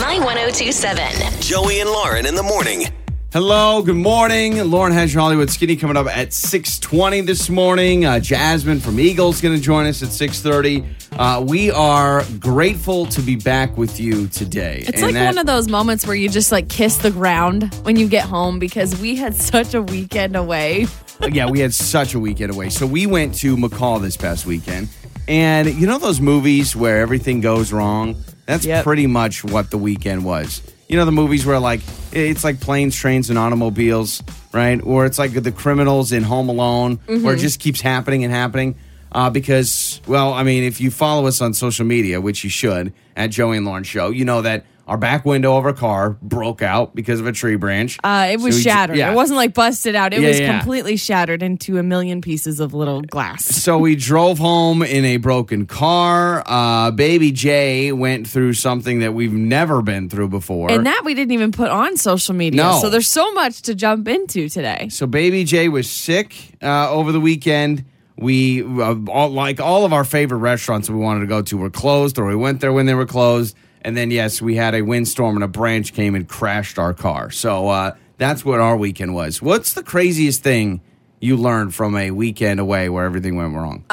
My 1027. Joey and Lauren in the morning. Hello, good morning. Lauren has your Hollywood Skinny coming up at 620 this morning. Uh, Jasmine from Eagles going to join us at 630. Uh, we are grateful to be back with you today. It's like one of those moments where you just like kiss the ground when you get home because we had such a weekend away. yeah, we had such a weekend away. So we went to McCall this past weekend. And you know those movies where everything goes wrong? That's Yep. pretty much what the weekend was. You know the movies where like it's like planes, trains, and automobiles, right? Or it's like the criminals in Home Alone, where it just keeps happening and happening. Uh, because, well, I mean, if you follow us on social media, which you should, at Joey and Lauren Show, you know that our back window of our car broke out because of a tree branch. Uh, it was So ju- shattered. yeah. It wasn't like busted out. It Yeah, was yeah. completely shattered into a million pieces of little glass. So we drove home in a broken car. Uh, baby Jay went through something that we've never been through before. And that we didn't even put on social media. No. So there's so much to jump into today. so baby Jay was sick uh, over the weekend. We uh, all, like all of our favorite restaurants we wanted to go to were closed, or we went there when they were closed. And then yes, we had a windstorm and a branch came and crashed our car. So uh, that's what our weekend was. What's the craziest thing you learned from a weekend away where everything went wrong?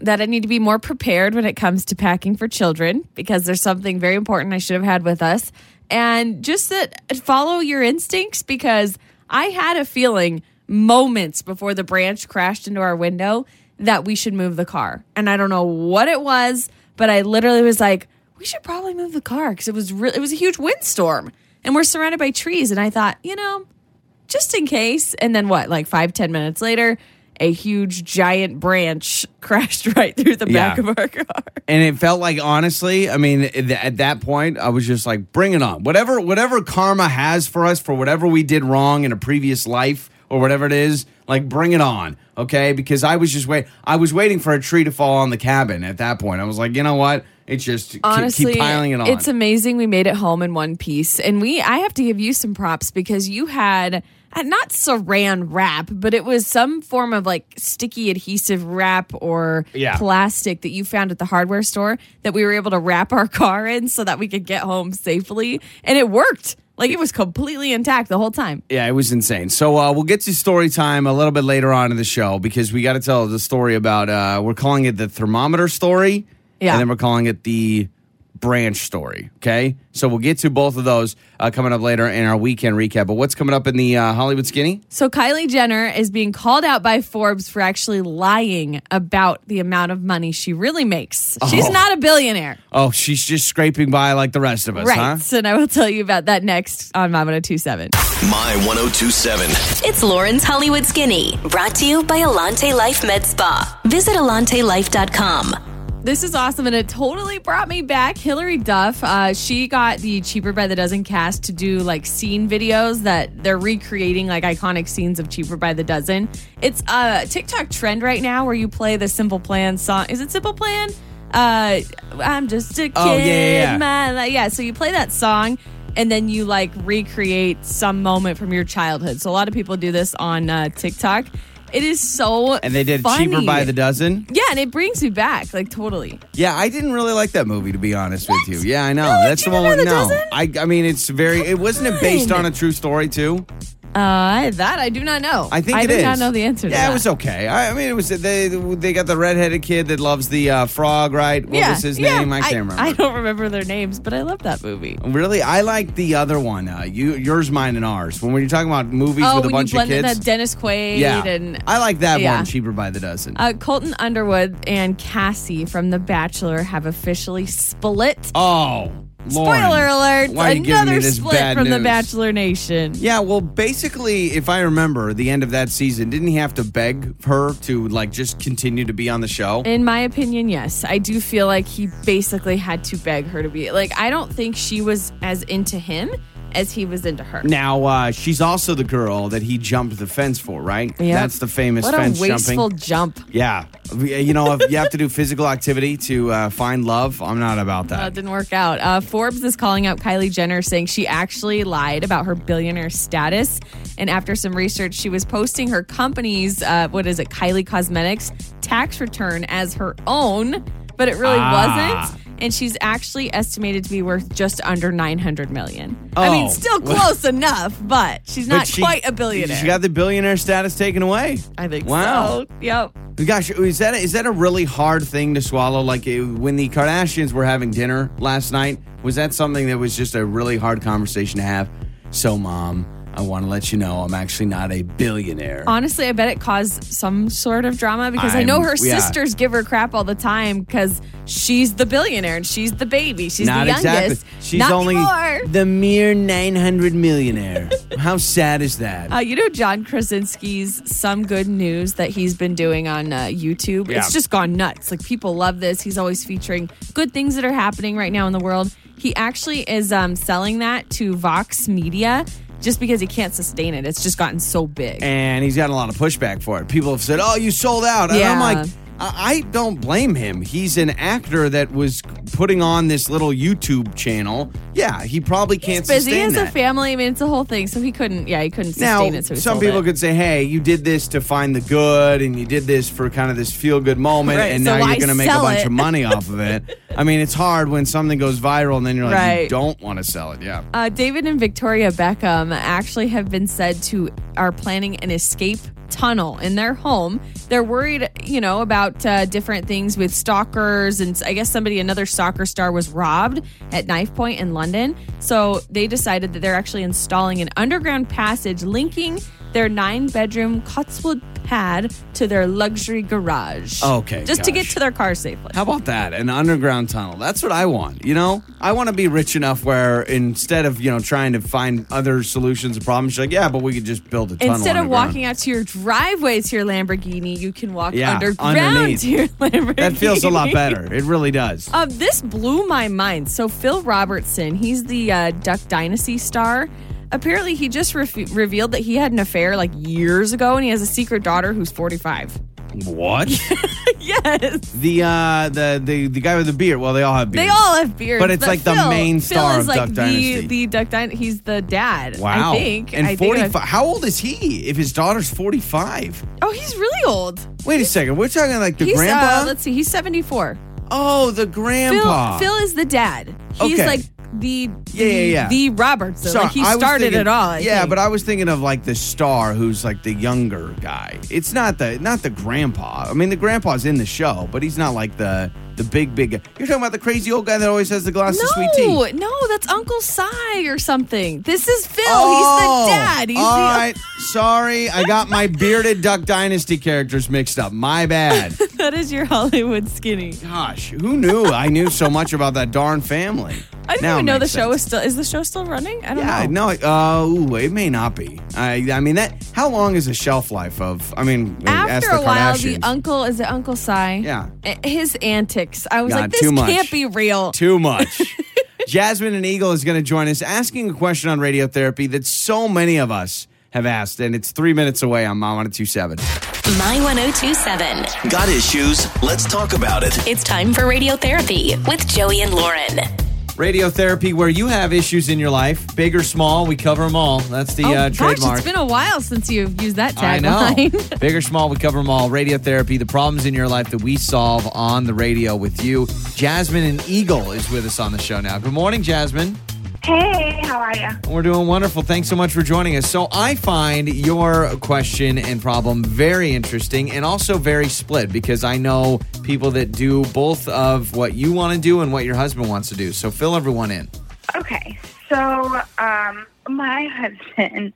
that I need to be more prepared when it comes to packing for children because there's something very important I should have had with us. And just that follow your instincts because I had a feeling moments before the branch crashed into our window that we should move the car. And I don't know what it was, but I literally was like, we should probably move the car because it was really it was a huge windstorm and we're surrounded by trees. And I thought, you know, just in case. And then what, like five, ten minutes later, a huge giant branch crashed right through the back Yeah. of our car. and it felt like honestly i mean at that point i was just like bring it on whatever whatever karma has for us for whatever we did wrong in a previous life or whatever it is like bring it on okay because i was just wait i was waiting for a tree to fall on the cabin at that point i was like you know what it's just Honestly, keep piling it on it's amazing we made it home in one piece. And we I have to give you some props because you had uh, not saran wrap, but it was some form of like sticky adhesive wrap or Yeah. plastic that you found at the hardware store that we were able to wrap our car in so that we could get home safely. And it worked. Like it was completely intact the whole time. Yeah, it was insane. So uh, we'll get to story time a little bit later on in the show because we got to tell the story about. Uh, we're calling it the thermometer story, Yeah. and then we're calling it the branch story. Okay, so we'll get to both of those uh, coming up later in our weekend recap. But what's coming up in the uh, Hollywood Skinny? So Kylie Jenner is being called out by Forbes for actually lying about the amount of money she really makes. She's Oh. not a billionaire. Oh, she's just scraping by like the rest of us, Right. huh? And I will tell you about that next on My 1027. My 1027. It's Lauren's Hollywood Skinny. Brought to you by Alante Life Med Spa. Visit AlanteLife.com. This is awesome, and it totally brought me back. Hilary Duff, uh, she got the Cheaper by the Dozen cast to do like scene videos that they're recreating like iconic scenes of Cheaper by the Dozen. It's a TikTok trend right now where you play the Simple Plan song. Is it Simple Plan? Uh, I'm just a kid. Oh, yeah, yeah, yeah. my yeah. So you play that song. And then you like recreate some moment from your childhood. So a lot of people do this on uh, TikTok. It is so And they did funny. cheaper by the dozen. Yeah, and it brings me back, like totally. Yeah, I didn't really like that movie to be honest with you. Yeah, I know. like That's the Cheaper one by with the no. Dozen? I I mean, it's very. It wasn't it based on a true story too. Uh, that I do not know. I think I it do is. not know the answer. to Yeah, that. it was okay. I, I mean, it was they they got the redheaded kid that loves the uh, frog, right? What yeah, was his yeah. name? I can't remember. I don't remember their names, but I love that movie. Really, I like the other one. Uh, you, yours, mine, and ours. When you're talking about movies oh, with a when bunch you of blended kids, that Dennis Quaid yeah, and I like that yeah. one. Cheaper by the dozen. uh, Colton Underwood and Cassie from The Bachelor have officially split. oh, Lauren, Spoiler alert! Why are you giving me Another split from The? Bachelor Nation. Yeah, well, basically, if I remember the end of that season, didn't he have to beg her to like just continue to be on the show? In my opinion, yes. I do feel like he basically had to beg her to be like I don't think she was as into him as he was into her. Now, uh, she's also the girl that he jumped the fence for, right? Yep. That's the famous What a fence wasteful jumping. jump. Yeah, you know, if you have to do physical activity to uh, find love, I'm not about That that. didn't work out. Uh, Forbes is calling out Kylie Jenner, saying she actually lied about her billionaire status. And after some research, she was posting her company's, uh, what is it, Kylie Cosmetics tax return as her own, but it really Ah. wasn't. And she's actually estimated to be worth just under 900 million. I mean, Oh, still close enough, but she's But not she- quite a billionaire. She got the billionaire status taken away. I think Wow. so. Yep. Gosh, is that is that a really hard thing to swallow? Like eh, when the Kardashians were having dinner last night, was that something that was just a really hard conversation to have? So, mom, I want to let you know I'm actually not a billionaire. Honestly, I bet it caused some sort of drama because i know I'm- her yeah. sisters give her crap all the time because she's the billionaire and she's the baby. She's not the youngest. exactly. She's Not only anymore. the mere 900 millionaire. How sad is that? Uh, you know John Krasinski's Some Good News that he's been doing on uh, YouTube? Yeah. It's just gone nuts. Like people love this. He's always featuring good things that are happening right now in the world. He actually is um, selling that to Vox Media just because he can't sustain it. It's just gotten so big. and he's gotten a lot of pushback for it. People have said, "Oh, you sold out," and I'm like, I don't blame him. He's an actor that was putting on this little YouTube channel. Yeah, he probably can't He's busy. Sustain that. a family. I mean, it's a whole thing. So he couldn't. Yeah, he couldn't now, sustain it. So he some sold people it. could say, "Hey, you did this to find the good, and you did this for kind of this feel-good moment, Right, and so now why you're going to make a sell bunch it? of money off of it." I mean, it's hard when something goes viral, and then you're like, "You Right. don't want to sell it." Yeah. Uh, David and Victoria Beckham actually have been said to are planning an escape tunnel in their home. They're worried, you know, about uh, different things with stalkers, and I guess somebody, another soccer star, was robbed at Knife Point in London. So they decided that they're actually installing an underground passage linking their nine-bedroom Cotswold pad to their luxury garage. Okay, just to get to their car safely. How about that? An underground tunnel. That's what I want. You know, I want to be rich enough where instead of you know trying to find other solutions to problems, she's like, yeah, but we could just build a tunnel. Instead of walking out to your driveway to your Lamborghini, you can walk Yeah, underground underneath. to your Lamborghini. that feels a lot better. It really does. Um, this blew my mind. So Phil Robertson, he's the uh, Duck Dynasty star. Apparently, he just re- revealed that he had an affair like years ago, and he has a secret daughter who's 45. What? yes, the uh the the the guy with the beard. Well, they all have beards. they all have beards, But it's like the Phil- main Phil is of like Duck the, Dynasty. The Duck Dynasty. He's the dad. Wow. I think. And I think 45. How old is he? If his daughter's 45. oh, he's really old. Wait a second. We're talking like the grandpa. uh, let's see, he's 74. oh, the grandpa. Phil, Phil is the dad. He's Okay. like the Yeah, yeah, yeah. the Robertson. Sorry, like he I was started thinking- it all. I yeah, think. but I was thinking of like the star who's like the younger guy. It's not the not the grandpa. I mean, the grandpa's in the show, but he's not like the the big big. guy. You're talking about the crazy old guy that always has the glass of sweet tea. no, no, that's Uncle Si or something. This is Phil. Oh, he's the oh, dad. He's all the right. Sorry, I got my bearded Duck Dynasty characters mixed up. My bad. that is your Hollywood skinny. Gosh, who knew I knew so much about that darn family? I didn't Now even know the makes show sense. is still. Is the show still running? I don't Yeah, know. no, uh, ooh, it may not be. I, I mean that. How long is the shelf life of? I mean, ask After the a while, Kardashians. the uncle is it Uncle Si? Yeah. Uh, His antics. I was God, like, this too much. can't be real. Too much. Jasmine and Eagle is going to join us asking a question on radiotherapy that so many of us have asked, and it's three minutes away on Mom 1027. My 1027. Got issues? Let's talk about it. It's time for radiotherapy with Joey and Lauren. Radiotherapy, where you have issues in your life, big or small, we cover them all. That's the oh uh, gosh, trademark. it's been a while since you've used that I know. tagline. Big or small, we cover them all. Radiotherapy, the problems in your life that we solve on the radio with you. Jasmine and Eagle is with us on the show now. Good morning, Jasmine. Hey, how are you? We're doing wonderful. Thanks so much for joining us. So, I find your question and problem very interesting and also very split because I know people that do both of what you want to do and what your husband wants to do. So, fill everyone in. Okay, so um, my husband,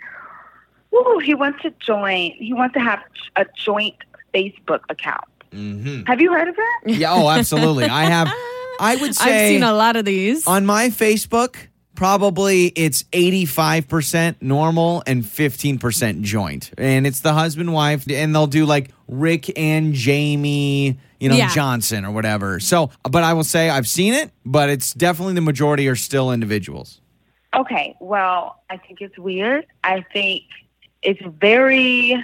woo, he wants to join. He wants to have a joint Facebook account. Mm-hmm. Have you heard of that? Yeah, oh, absolutely. I have, I would say. I've seen a lot of these. On my Facebook, probably it's 85% normal and 15% joint. And it's the husband wife and they'll do like Rick and Jamie, you know, Yeah. Johnson or whatever. So, but I will say I've seen it, but it's definitely the majority are still individuals. Okay, well, I think it's weird. I think it's very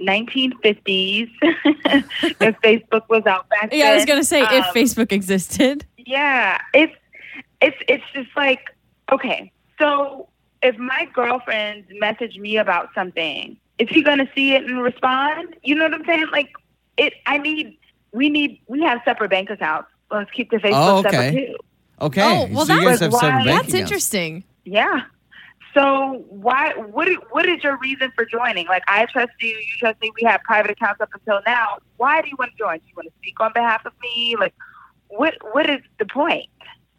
1950s. if Facebook was out back then. yeah, I was gonna say if Um, Facebook existed. Yeah, it's it's it's just like okay. So if my girlfriend message me about something, is he gonna see it and respond? You know what I'm saying? Like it. I need. We need. We have separate bank accounts. let's keep the Facebook Oh, separate okay. too. Okay. Oh, well, so you guys that- have separate why- bank That's accounts. interesting. Yeah. So why? What? What is your reason for joining? Like I trust you, you trust me. We have private accounts up until now. Why do you want to join? Do you want to speak on behalf of me? Like, what? What is the point?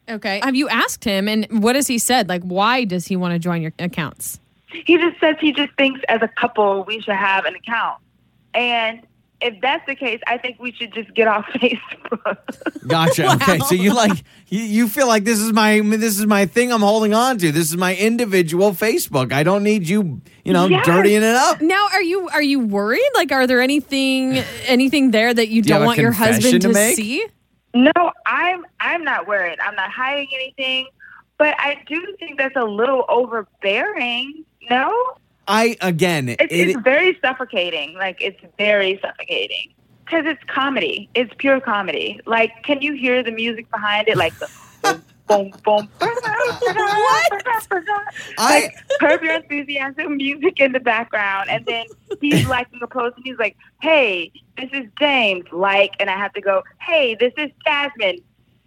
Okay. Have you asked him and what has he said? Like, why does he want to join your accounts? He just says he just thinks as a couple we should have an account, and if that's the case, I think we should just get off Facebook. Gotcha. Okay, so you like you, you feel like this is my this is my thing I'm holding on to. This is my individual Facebook. I don't need you, you know, Yes. dirtying it up. Now, are you are you worried? Like, are there anything anything there that you Do you don't have want your husband to to, make? see? No, I'm I'm not worried. I'm not hiding anything, but I do think that's a little overbearing. No, I again, it's, it, it's very suffocating. Like it's very suffocating because it's comedy. It's pure comedy. Like, can you hear the music behind it? Like the boom, boom, boom. I like curb your enthusiasm music in the background and then he's liking a post and he's like hey this is james like and i have to go hey this is jasmine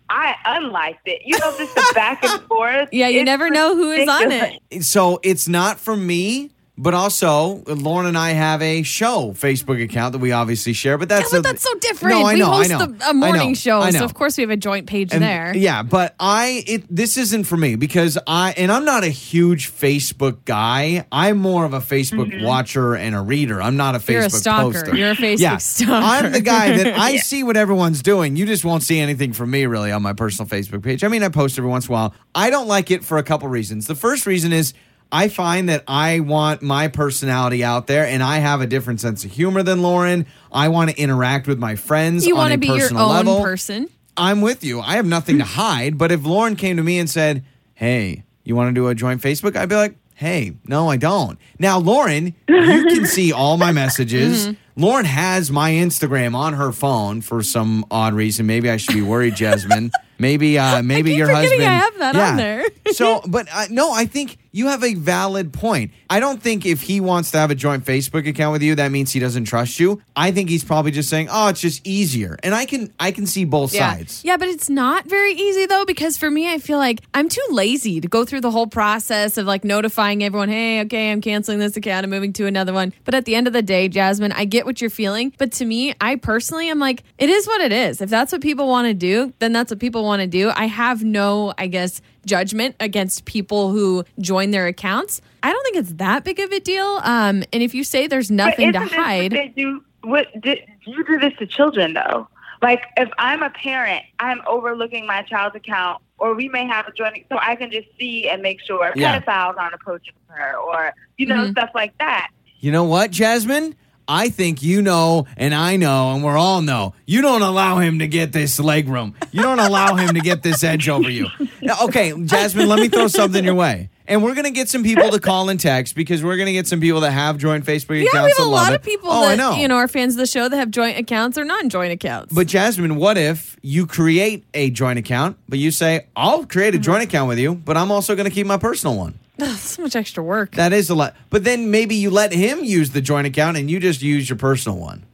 i unliked it you know just the back and forth Yeah, you It's never know who is on it. so it's not for me. But also, Lauren and I have a show Facebook account that we obviously share. But that's Yeah, a- but that's so different. No, I we know, I host know, a, uh, I a morning know, show, I so of course we have a joint page And- there. Yeah, but I it this isn't for me because I and I'm not a huge Facebook guy. I'm more of a Facebook mm-hmm. watcher and a reader. I'm not a Facebook You're a stalker. poster. You're a Facebook yeah. stalker. I'm the guy that I see what everyone's doing. You just won't see anything from me really on my personal Facebook page. I mean, I post every once in a while. I don't like it for a couple reasons. The first reason is I find that I want my personality out there and I have a different sense of humor than Lauren. I want to interact with my friends You on want a to be your personal own level. person. I'm with you. I have nothing to hide. But if Lauren came to me and said, "Hey, you want to do a joint Facebook?" I'd be like, "Hey, no, I don't." Now, Lauren, you can see all my messages. Mm-hmm. Lauren has my Instagram on her phone for some odd reason. Maybe I should be worried, Jasmine. Maybe, uh, maybe your husband. I have that on there. so, but uh, no, I think you have a valid point. I don't think if he wants to have a joint Facebook account with you, that means he doesn't trust you. I think he's probably just saying, "Oh, it's just easier," and I can I can see both Yeah. sides. Yeah, but it's not very easy though because for me I feel like I'm too lazy to go through the whole process of like notifying everyone, "Hey, okay, I'm canceling this account, I'm moving to another one." But at the end of the day, Jasmine, I get what you're feeling, but to me, I personally am like, it is what it is. If that's what people want to do, then that's what people want to do. I have no, I guess, judgment against people who join their accounts. I don't think it's that big of a deal. Um, and if you say there's nothing to isn't what hide, they do what did you do this to children though like if i'm a parent i'm overlooking my child's account or we may have a joint so i can just see and make sure Yeah. pedophiles aren't approaching her or you know Mhm. stuff like that You know what, Jasmine? I think you know, and I know, and we're all know. You don't allow him to get this leg room. You don't allow him to get this edge over you. Now, Okay, Jasmine, let me throw something your way. And we're gonna get some people to call and text because we're gonna get some people that have joint Facebook accounts. Yeah, we have a lot it. of people oh, that I know. you know are fans of the show that have joint accounts or non-joint accounts. But Jasmine, what if you create a joint account, but you say, "I'll create a joint mm-hmm. account with you, but I'm also going to keep my personal one." Ugh, so much extra work. That is a lot. But then maybe you let him use the joint account and you just use your personal one.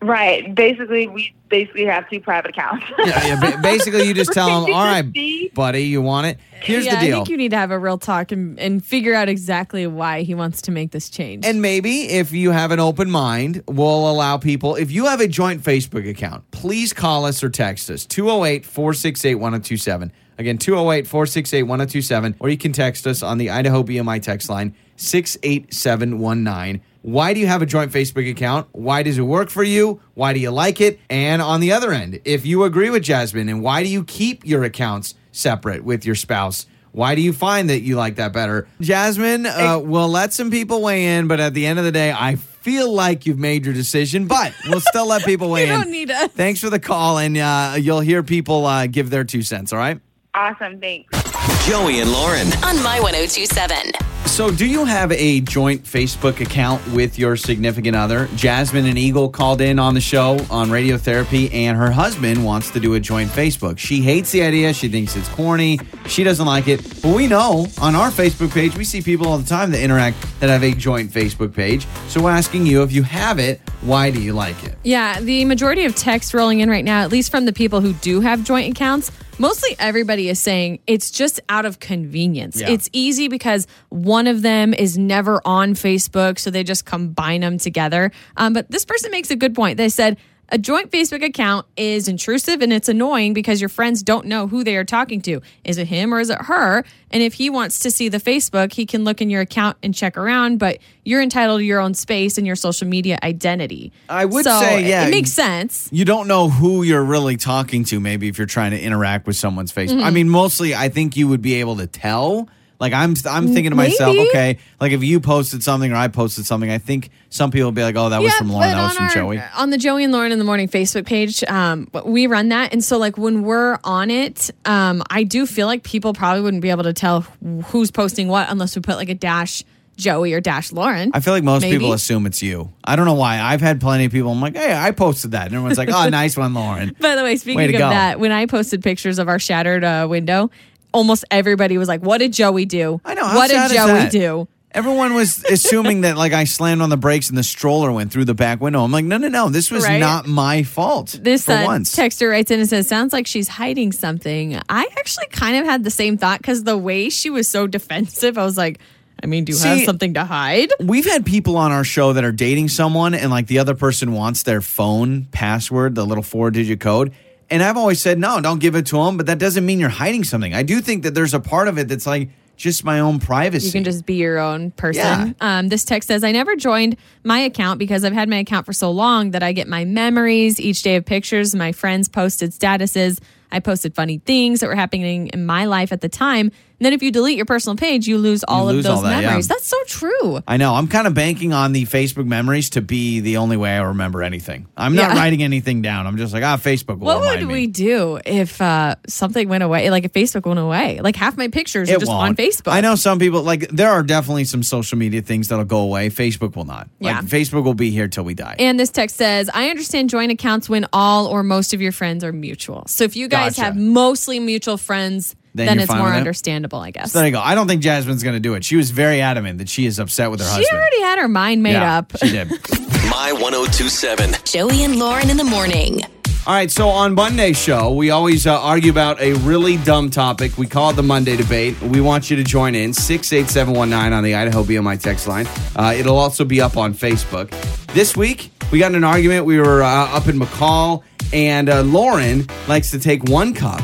right basically we basically have two private accounts Yeah, yeah. Basically, you just tell him, You "All can right, see- buddy, you want it? Here's yeah, the deal. I think you need to have a real talk and, and figure out exactly why he wants to make this change. And maybe if you have an open mind, we'll allow people. If you have a joint Facebook account, please call us or text us 208 468 1027. Again, 208 468 1027. Or you can text us on the Idaho BMI text line 68719. Why do you have a joint Facebook account? Why does it work for you? Why do you like it? And on the other end, if you agree with Jasmine, and why do you keep your accounts separate with your spouse? Why do you find that you like that better? Jasmine, uh, we'll let some people weigh in, but at the end of the day, I feel like you've made your decision, but we'll still let people weigh You in. don't need us. Thanks for the call, and uh, you'll hear people uh, give their two cents, all right? Awesome thanks Joey and Lauren. On My 1027. So, do you have a joint Facebook account with your significant other? Jasmine and Eagle called in on the show on radiotherapy, and her husband wants to do a joint Facebook. She hates the idea. She thinks it's corny. She doesn't like it. But we know on our Facebook page, we see people all the time that interact that have a joint Facebook page. So, we're asking you if you have it, why do you like it? Yeah, the majority of text rolling in right now, at least from the people who do have joint accounts, mostly everybody is saying it's just out of convenience. Yeah. It's easy because one of them is never on Facebook, so they just combine them together. Um, but this person makes a good point. They said, a joint Facebook account is intrusive and it's annoying because your friends don't know who they are talking to. Is it him or is it her? And if he wants to see the Facebook, he can look in your account and check around, but you're entitled to your own space and your social media identity. I would So say, it- yeah. It makes sense. You don't know who you're really talking to, maybe if you're trying to interact with someone's Facebook. Mm-hmm. I mean, mostly I think you would be able to tell. Like I'm I'm thinking to myself, Maybe. okay, like if you posted something or I posted something, I think some people will be like, Oh, that was from Lauren, but that was on from our- Joey. On the Joey and Lauren in the morning Facebook page, um, we run that, and so like when we're on it, um, I do feel like people probably wouldn't be able to tell wh- who's posting what unless we put like a dash Joey or dash Lauren. I feel like most Maybe. people assume it's you. I don't know why. I've had plenty of people. I'm like, hey, I posted that, and everyone's like, oh, nice one, Lauren. By the way, Way speaking to of go. that, when I posted pictures of our shattered uh, window, almost everybody was like, "What did Joey do? I know. How What sad did is Joey that? do?" Everyone was assuming that like I slammed on the brakes and the stroller went through the back window. I'm like, no, no, no. This was Right. not my fault. This for uh, once. texter writes in and says, "Sounds like she's hiding something." I actually kind of had the same thought because the way she was so defensive, I was like, "I mean, do you have See- something to hide?" We've had people on our show that are dating someone and like the other person wants their phone password, the little four digit code. And I've always said, no, don't give it to them. But that doesn't mean you're hiding something. I do think that there's a part of it that's like just my own privacy. You can just be your own person. Yeah. Um, this text says, I never joined my account because I've had my account for so long that I get my memories each day of pictures. My friends posted statuses. I posted funny things that were happening in my life at the time. And then if you delete your personal page, you lose all lose of those all that, yeah. memories. That's so true. I know. I'm kind of banking on the Facebook memories to be the only way I remember anything. I'm not Yeah. writing anything down. I'm just like, ah, Facebook will What would me. we do if uh, something went away? Like if Facebook went away? Like half my pictures are just won't. on Facebook. I know some people like there are definitely some social media things that'll go away. Facebook will not. Yeah. Like Facebook will be here till we die. And this text says, I understand joint accounts when all or most of your friends are mutual. So if you guys Gotcha. have mostly mutual friends, Then then, it's more it? understandable, I guess. so there you go. I don't think Jasmine's going to do it. She was very adamant that she is upset with her she husband. She already had her mind made yeah, up. She did. My 1027. Joey and Lauren in the morning. All right, so on Monday's show, we always uh, argue about a really dumb topic. We call it the Monday debate. We want you to join in 68719 on the Idaho BMI text line. Uh, it'll also be up on Facebook. This week, we got in an argument. We were uh, up in McCall, and uh, Lauren likes to take one cup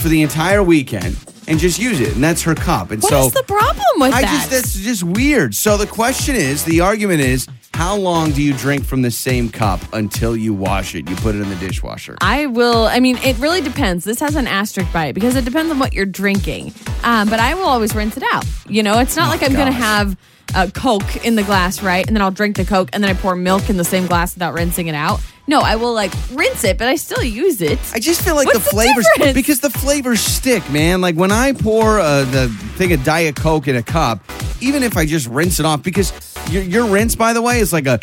for the entire weekend and just use it, and that's her cup. And What so is the problem with I that? just that's just weird. So the question is, the argument is, how long do you drink from the same cup until you wash it? You put it in the dishwasher. I will. I mean, it really depends. This has an asterisk by it because it depends on what you're drinking. Um, but I will always rinse it out. You know, it's not like I'm going to gosh. have a Coke in the glass, right? And then I'll drink the Coke and then I pour milk in the same glass without rinsing it out. No, I will like rinse it, but I still use it. I just feel like What's the the flavors difference? because the flavors stick, man. Like when I pour uh, the thing of Diet Coke in a cup, even if I just rinse it off, because your, your rinse, by the way, is like a,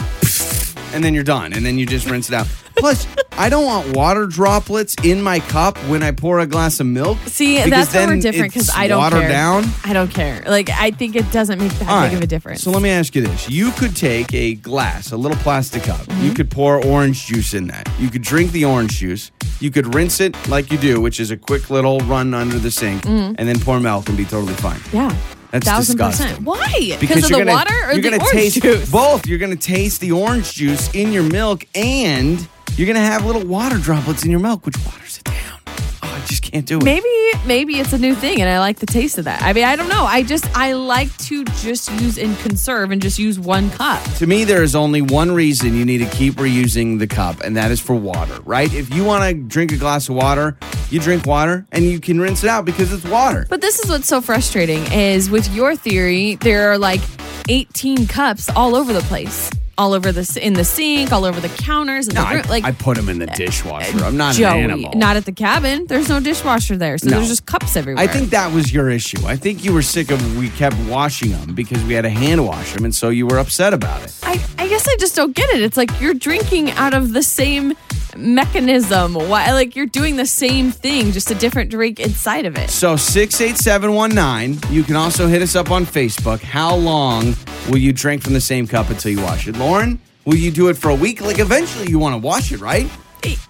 and then you're done, and then you just rinse it out. Plus, I don't want water droplets in my cup when I pour a glass of milk. See, that's where we're different because I don't watered care. down. I don't care. Like I think it doesn't make that All big right. of a difference. So let me ask you this. You could take a glass, a little plastic cup. Mm-hmm. You could pour orange juice in that. You could drink the orange juice. You could rinse it like you do, which is a quick little run under the sink, and then pour milk and be totally fine. yeah, That's thousand disgusting. percent. Why? Because of the gonna, water or the orange taste juice? both. You're gonna taste the orange juice in your milk, and you're gonna have little water droplets in your milk, which waters it down. Oh, I just can't do it. Maybe maybe it's a new thing and I like the taste of that. I mean, I don't know. I just I like to just use and conserve and just use one cup. To me, there is only one reason you need to keep reusing the cup, and that is for water, right? If you want to drink a glass of water, you drink water and you can rinse it out because it's water. But this is what's so frustrating is with your theory, there are like 18 cups all over the place. All over the in the sink, all over the counters, in No, the I, like I put them in the eh, dishwasher. I'm not Joey, an animal. not at the cabin. There's no dishwasher there, so No. there's just cups everywhere. I think that was your issue. I think you were sick of we kept washing them because we had to hand wash them, and so you were upset about it. I, I guess I just don't get it. It's like you're drinking out of the same mechanism. Why? Like you're doing the same thing, just a different drink inside of it. So 68719, you can also hit us up on Facebook. How long will you drink from the same cup until you wash it? Lauren, will you do it for a week? Like eventually you want to wash it, right?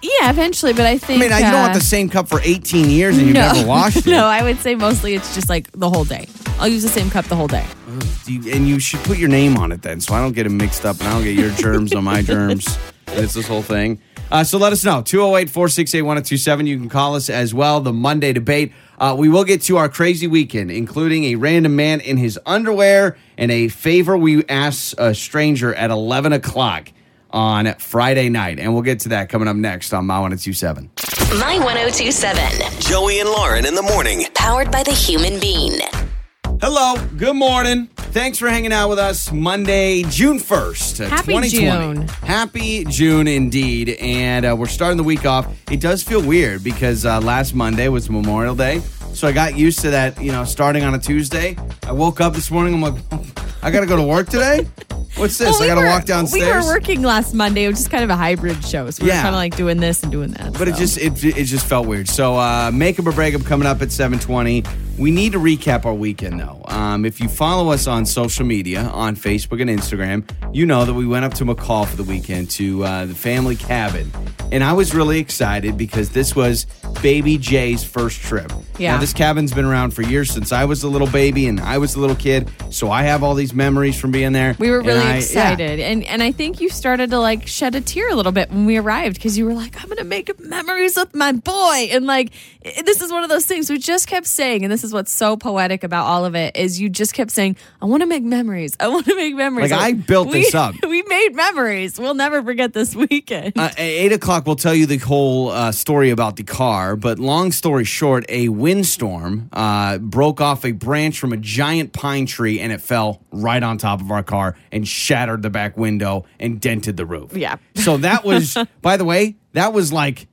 Yeah, eventually, but I think. I mean, you don't uh, want the same cup for 18 years and you've no, never washed it. no, I would say mostly it's just like the whole day. I'll use the same cup the whole day. You- and you should put your name on it then, so I don't get it mixed up and I don't get your germs on my germs. And it's this whole thing. Uh, so let us know 208 468 1027. You can call us as well. The Monday debate. Uh, we will get to our crazy weekend, including a random man in his underwear and a favor we ask a stranger at 11 o'clock on Friday night. And we'll get to that coming up next on My 1027. My 1027. Joey and Lauren in the morning. Powered by the human being. Hello, good morning. Thanks for hanging out with us Monday, June 1st, uh, Happy 2020. June. Happy June indeed. And uh, we're starting the week off. It does feel weird because uh, last Monday was Memorial Day. So I got used to that, you know, starting on a Tuesday. I woke up this morning, I'm like, I got to go to work today? What's this? Well, I got to were- walk downstairs? We were working last Monday. It was just kind of a hybrid show. So we Yeah. were kind of like doing this and doing that. But it just it, it just felt weird. So uh, makeup or breakup coming up at seven twenty. We need to recap our weekend though. Um, if you follow us on social media on Facebook and Instagram, you know that we went up to McCall for the weekend to uh, the family cabin, and I was really excited because this was Baby Jay's first trip. Yeah. This cabin's been around for years since I was a little baby and I was a little kid, so I have all these memories from being there. We were really I- yeah. excited. And and I think you started to like shed a tear a little bit when we arrived because you were like, I'm gonna make memories with my boy. And like this is one of those things we just kept saying, and this is what's so poetic about all of it, is you just kept saying, I wanna make memories. I wanna make memories. Like, I built we, this up. We made memories. We'll never forget this weekend. Uh, at eight o'clock, we'll tell you the whole uh, story about the car. But long story short, a windstorm uh, broke off a branch from a giant pine tree and it fell right on top of our car and shattered the back window and dented the roof. Yeah. So that was, by the way, that was like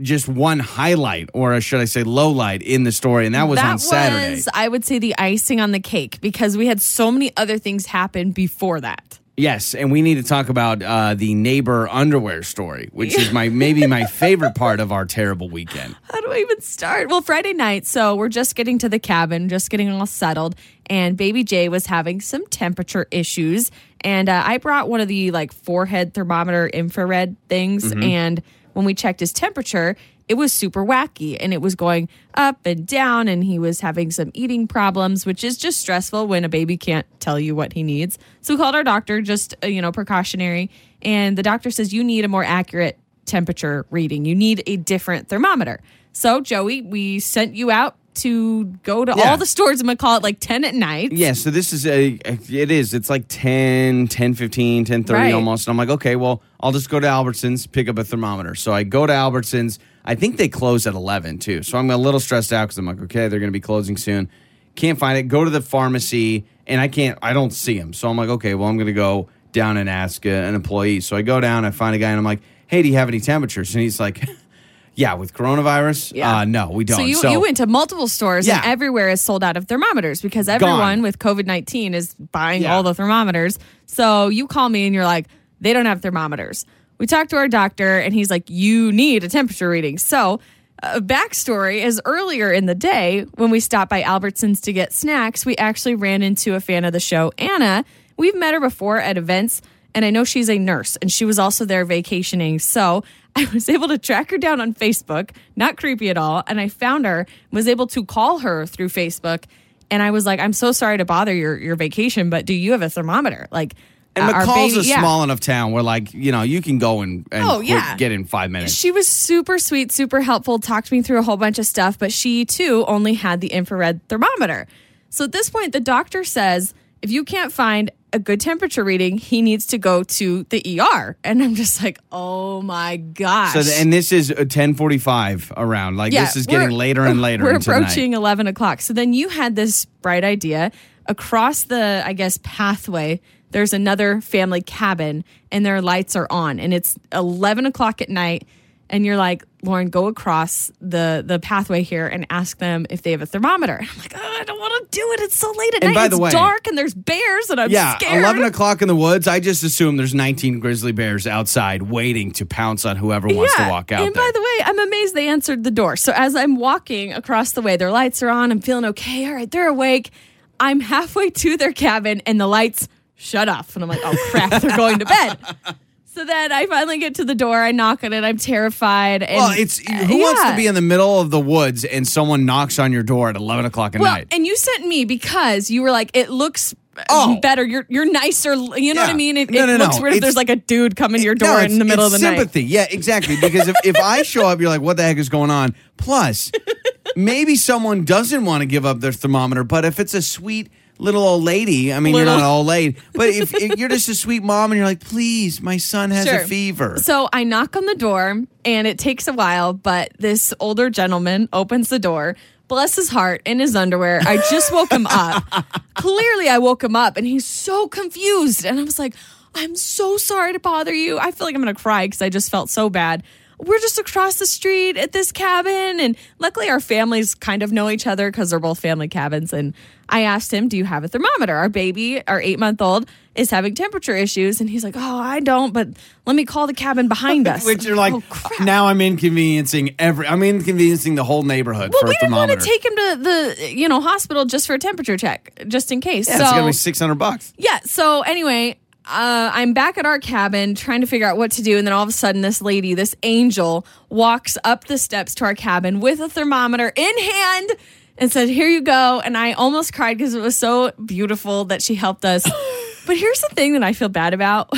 just one highlight, or should I say, low light in the story, and that was on Saturday. was, I would say, the icing on the cake because we had so many other things happen before that. Yes, and we need to talk about uh, the neighbor underwear story, which is my maybe my favorite part of our terrible weekend. How do I even start? Well, Friday night, so we're just getting to the cabin, just getting all settled, and baby Jay was having some temperature issues. And uh, I brought one of the like forehead thermometer infrared things, and when we checked his temperature, it was super wacky and it was going up and down, and he was having some eating problems, which is just stressful when a baby can't tell you what he needs. So we called our doctor, just uh, you know, precautionary, and the doctor says you need a more accurate temperature reading. You need a different thermometer. So, Joey, we sent you out to go to Yeah. all the stores. I'm to call it like 10 at night. Yeah, so this is a it is. It's like 10, 10 15, 10 30 Right. almost. And I'm like, okay, well, I'll just go to Albertsons, pick up a thermometer. So I go to Albertsons. I think they close at 11 too. So I'm a little stressed out cuz I'm like, okay, they're going to be closing soon. Can't find it. Go to the pharmacy and I can't I don't see them. So I'm like, okay, well, I'm going to go down and ask uh, an employee. So I go down, I find a guy and I'm like, "Hey, do you have any temperatures?" And he's like, "Yeah, with coronavirus? Yeah. Uh, no, we don't." So you, you went to multiple stores and everywhere is sold out of thermometers because everyone with COVID 19 is buying Yeah. all the thermometers. So you call me and you're like, they don't have thermometers. We talked to our doctor and he's like, you need a temperature reading. So, a backstory is earlier in the day when we stopped by Albertsons to get snacks, we actually ran into a fan of the show, Anna. We've met her before at events, and I know she's a nurse and she was also there vacationing. So I was able to track her down on Facebook, not creepy at all. And I found her, was able to call her through Facebook. And I was like, I'm so sorry to bother your, your vacation, but do you have a thermometer? Like, And uh, McCall's baby- a yeah. small enough town where, like, you know, you can go and, and Oh, yeah. get in five minutes. She was super sweet, super helpful, talked me through a whole bunch of stuff, but she too only had the infrared thermometer. So at this point, the doctor says if you can't find a good temperature reading, he needs to go to the ER. And I'm just like, oh my gosh. So, and this is a 1045 around. Like, this is getting later and later We're into the night. approaching 11 o'clock. So then you had this bright idea across the, I guess, pathway there's another family cabin and their lights are on and it's 11 o'clock at night and you're like lauren go across the the pathway here and ask them if they have a thermometer i'm like oh, i don't want to do it it's so late at And night by it's the way- dark and there's bears and i'm Yeah, scared 11 o'clock in the woods. I just assume there's 19 grizzly bears outside waiting to pounce on whoever wants to walk out And there. by the way, I'm amazed they answered the door. So as I'm walking across the way, their lights are on. I'm feeling okay. All right, they're awake. I'm halfway to their cabin and the lights shut off. And I'm like, oh crap, they're going to bed. So then I finally get to the door. I knock on it. I'm terrified. And, well, it's uh, who wants to be in the middle of the woods and someone knocks on your door at 11 o'clock at well, night? and you sent me because you were like, it looks uh, Oh. better. You're you're nicer. You know what I mean? It, No, it no, no. looks weird if there's like a dude coming to your door it's- in the middle of the night. sympathy. Yeah, exactly. Because if, if I show up, you're like, what the heck is going on? Plus, maybe someone doesn't want to give up their thermometer, but if it's a sweet little old lady, I mean, you're not old lady, but if, if you're just a sweet mom and you're like, please, my son has Sure. a fever. So I knock on the door and it takes a while, but this older gentleman opens the door. Bless his heart in his underwear. I just woke him up. Clearly, I woke him up and he's so confused. And I was like, I'm so sorry to bother you. I feel like I'm going to cry because I just felt so bad. We're just across the street at this cabin. And luckily, our families kind of know each other because they're both family cabins. And I asked him, Do you have a thermometer? Our baby, our eight month old, is having temperature issues. And he's like, Oh, I don't, but let me call the cabin behind us. Which you're like, Oh, now I'm inconveniencing every, I'm inconveniencing the whole neighborhood well, for we a didn't want to take him to the you know hospital just for a temperature check, just in case. yeah, so it's gonna be 600 bucks. yeah. So anyway, uh, I'm back at our cabin trying to figure out what to do, and then all of a sudden, this lady, this angel, walks up the steps to our cabin with a thermometer in hand. And said, "Here you go." And I almost cried because it was so beautiful that she helped us. but here's the thing that I feel bad about.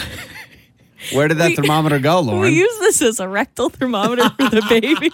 Where did that We- thermometer go, Lauren? We use this as a rectal thermometer for the baby.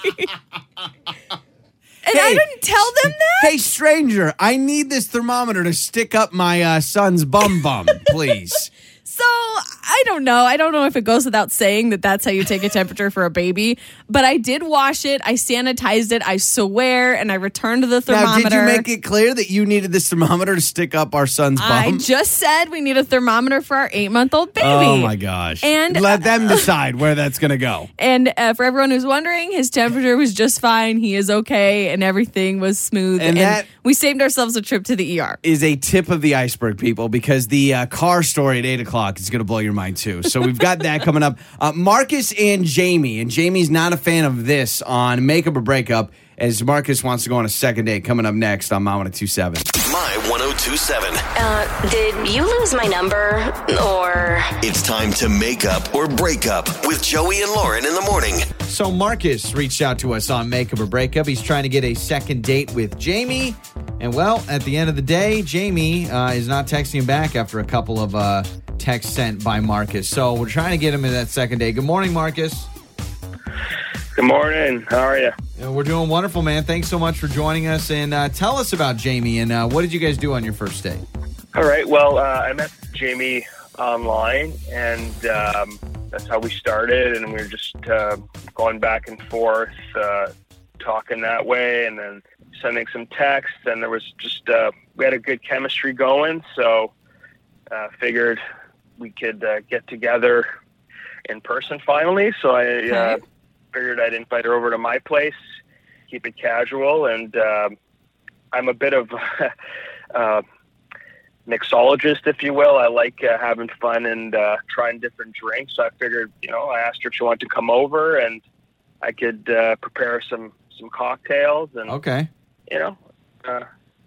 and I didn't tell them that. Hey, stranger, I need this thermometer to stick up my uh, son's bum bum, please. So I don't know. I don't know if it goes without saying that that's how you take a temperature for a baby. But I did wash it. I sanitized it. I swear, and I returned the thermometer. now, did you make it clear that you needed this thermometer to stick up our son's bum? I just said we need a thermometer for our eight-month-old baby. oh my gosh! And- let them decide where that's going to go. And uh, for everyone who's wondering, his temperature was just fine. He is okay, and everything was smooth. And that- we saved ourselves a trip to the ER. Is a tip of the iceberg, people, because the uh, car story at eight o'clock is going to blow your mind too. So we've got that coming up. Uh, Marcus and Jamie, and Jamie's not a fan of this on Makeup or Breakup, as Marcus wants to go on a second date. Coming up next on My One Two Seven. My 1027. Uh, did you lose my number? Or It's time to make up or break up with Joey and Lauren in the morning. So Marcus reached out to us on Makeup or Breakup. He's trying to get a second date with Jamie. And well, at the end of the day, Jamie uh, is not texting him back after a couple of uh, texts sent by Marcus. So we're trying to get him in that second date. Good morning, Marcus. Good morning. How are you? Uh, we're doing wonderful, man. Thanks so much for joining us. And uh, tell us about Jamie and uh, what did you guys do on your first date? All right. Well, uh, I met Jamie online, and um, that's how we started. And we were just uh, going back and forth, uh, talking that way, and then sending some texts. And there was just uh, we had a good chemistry going, so uh, figured we could uh, get together in person finally. So I uh, Okay. Figured I'd invite her over to my place, keep it casual, and um I'm a bit of uh, mixologist, if you will. I like uh, having fun and uh, trying different drinks. So I figured, you know, I asked her if she wanted to come over, and I could uh, prepare some some cocktails, and Okay. you know, uh,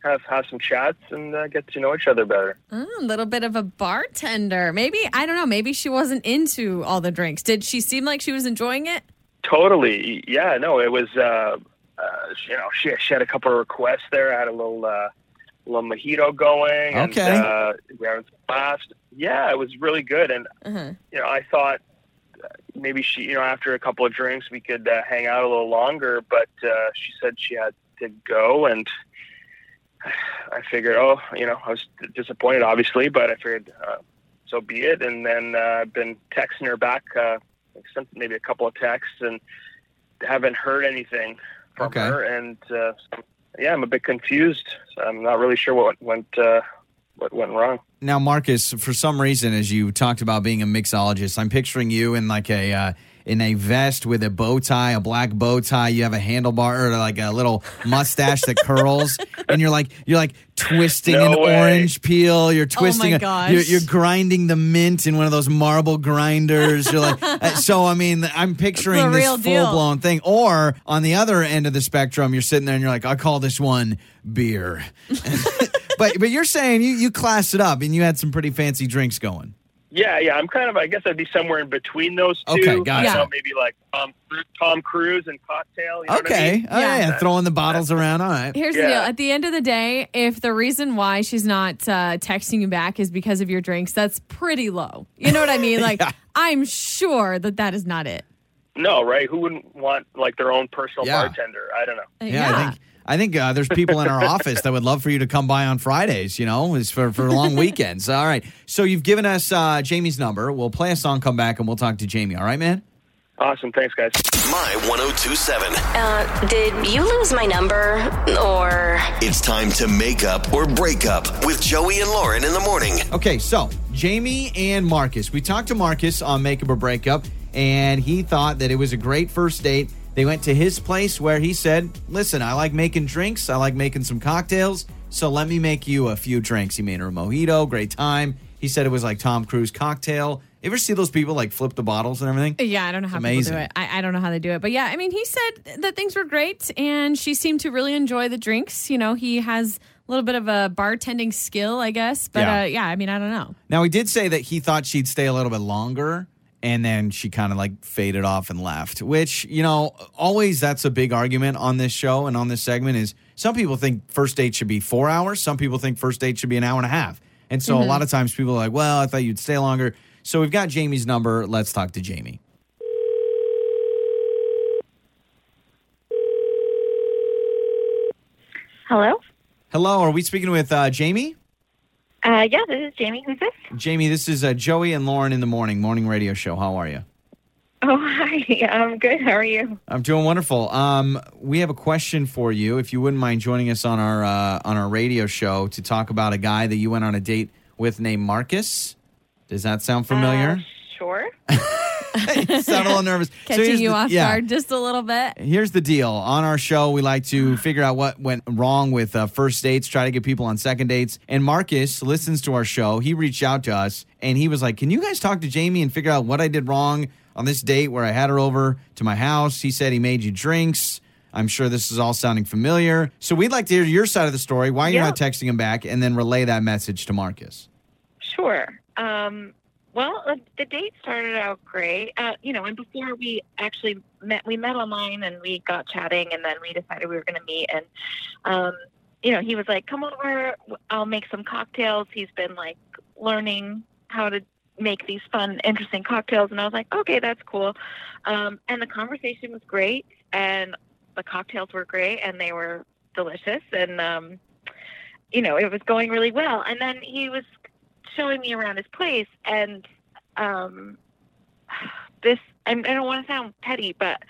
have have some chats and uh, get to know each other better. Oh, a little bit of a bartender. Maybe I don't know. Maybe she wasn't into all the drinks. Did she seem like she was enjoying it? Totally. Yeah. No, it was. Uh, uh, you know, she she had a couple of requests there. I had a little uh, little mojito going. Okay. And, uh, we some laughs. Yeah, it was really good. And Uh-huh. you know, I thought uh, maybe she, you know, after a couple of drinks, we could uh, hang out a little longer. But uh, she said she had to go, and I figured, oh, you know, I was disappointed, obviously, but I figured, uh, so be it. And then uh, I've been texting her back, uh, sent maybe a couple of texts, and haven't heard anything from Okay. her. And uh, yeah, I'm a bit confused. So I'm not really sure what went uh, what went wrong. Now, Marcus, for some reason, as you talked about being a mixologist, I'm picturing you in like a uh, in a vest with a bow tie, a black bow tie. You have a handlebar or like a little mustache that curls, and you're like you're like twisting No an way. orange peel. You're twisting. a- gosh. you're, you're grinding the mint in one of those marble grinders. You're like uh, so. I mean, I'm picturing this deal. full blown thing. Or on the other end of the spectrum, you're sitting there and you're like, I call this one beer. but but you're saying you you classed it up and you had some pretty fancy drinks going. Yeah, yeah. I'm kind of. I guess I'd be somewhere in between those two. Okay, gotcha. I don't know, maybe like um, Tom Cruise and cocktail. You know what I Okay. mean? Oh, yeah. Yeah. Throwing the bottles around. All right. Here's the deal. At the end of the day, if the reason why she's not uh, texting you back is because of your drinks, that's pretty low. You know what I mean? Like, Yeah. I'm sure that that is not it. No, right? Who wouldn't want like their own personal Yeah. bartender? I don't know. Uh, Yeah, I think I think uh, there's people in our office that would love for you to come by on Fridays. You know, it's for for long weekends. All right. So you've given us uh, Jamie's number. We'll play a song, come back, and we'll talk to Jamie. All right, man. Awesome. Thanks, guys. My 1027. Uh, did you lose my number? Or It's time to make up or break up with Joey and Lauren in the morning. Okay, so Jamie and Marcus. We talked to Marcus on Make Up or Breakup, and he thought that it was a great first date. They went to his place where he said, Listen, I like making drinks, I like making some cocktails, so let me make you a few drinks. He made her a mojito, great time. He said it was like Tom Cruise cocktail. You ever see those people like flip the bottles and everything? Yeah, I don't know how amazing. do it. I, I don't know how they do it. But yeah, I mean, he said that things were great and she seemed to really enjoy the drinks. You know, he has a little bit of a bartending skill, I guess. But yeah, uh, yeah I mean, I don't know. Now, he did say that he thought she'd stay a little bit longer. And then she kind of like faded off and left, which, you know, always that's a big argument on this show and on this segment is some people think first date should be four hours. Some people think first date should be an hour and a half. And so a lot of times people are like, well, I thought you'd stay longer. So we've got Jamie's number. Let's talk to Jamie. Hello? Hello, are we speaking with uh, Jamie? Uh, yeah, this is Jamie. Who's this? Jamie, this is uh, Joey and Lauren in the morning, morning radio show. How are you? Oh, hi. I'm good. How are you? I'm doing wonderful. Um, we have a question for you. If you wouldn't mind joining us on our uh, on our radio show to talk about a guy that you went on a date with named Marcus. Does that sound familiar? Uh, sure. you sound a little nervous. Catching here's you the- off yeah. guard just a little bit. Here's the deal. On our show, we like to figure out what went wrong with uh, first dates, try to get people on second dates. And Marcus listens to our show. He reached out to us and he was like, Can you guys talk to Jamie and figure out what I did wrong on this date where I had her over to my house? He said he made you drinks. I'm sure this is all sounding familiar. So we'd like to hear your side of the story, why you're Yeah. not texting him back, and then relay that message to Marcus. Sure. Um, well, uh, the date started out great. Uh, you know, and before we actually met, we met online and we got chatting, and then we decided we were going to meet. And, um, you know, he was like, "Come over. I'll make some cocktails." He's been like learning how to make these fun, interesting cocktails, and I was like, "Okay, that's cool." Um, and the conversation was great, and the cocktails were great, and they were delicious, and um, you know, it was going really well. And then he was showing me around his place and um this I, I don't want to sound petty but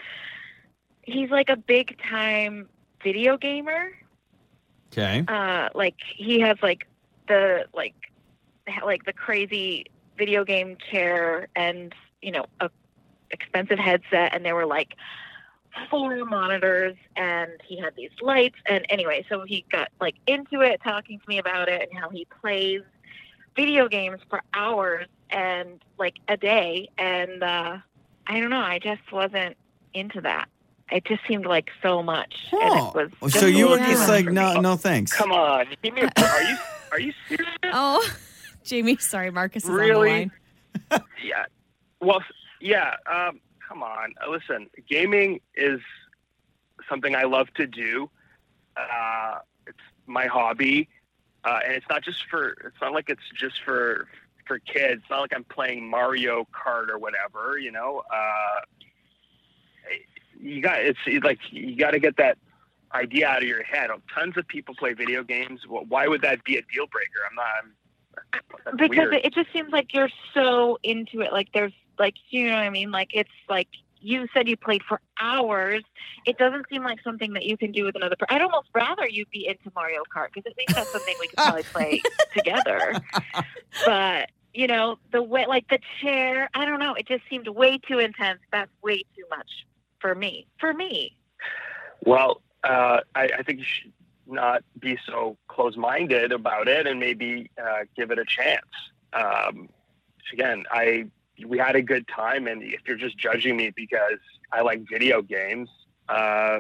he's like a big time video gamer Okay. uh like he has like the like like the crazy video game chair and you know a expensive headset and there were like four monitors and he had these lights and anyway so he got like into it talking to me about it and how he plays video games for hours and like a day and uh i don't know i just wasn't into that it just seemed like so much and Oh, it was so you were just like, no, me. no, thanks. Come on. Give me a, are you are you serious? Oh, Jamie, sorry, Marcus is on the Really? line. Yeah. Well, yeah. Um, come on. Listen, gaming is something I love to do. Uh, it's my hobby, uh, and it's not just for. It's not like it's just for for kids. It's not like I'm playing Mario Kart or whatever. You know. Uh, you got it's like you got to get that idea out of your head. Tons of people play video games. Well, why would that be a deal breaker? I'm not. I'm, because weird. it, it just seems like you're so into it like there's like you know what i mean like it's like you said you played for hours. It doesn't seem like something that you can do with another person. I'd almost rather you be into Mario Kart because at least that's something we could probably play together. But you know, the way like the chair, I don't know. It just seemed way too intense. That's way too much for me. For me. Well, uh, I, I think you should not be so close-minded about it, and maybe uh, give it a chance. Um, again, I we had a good time, and if you're just judging me because I like video games, uh,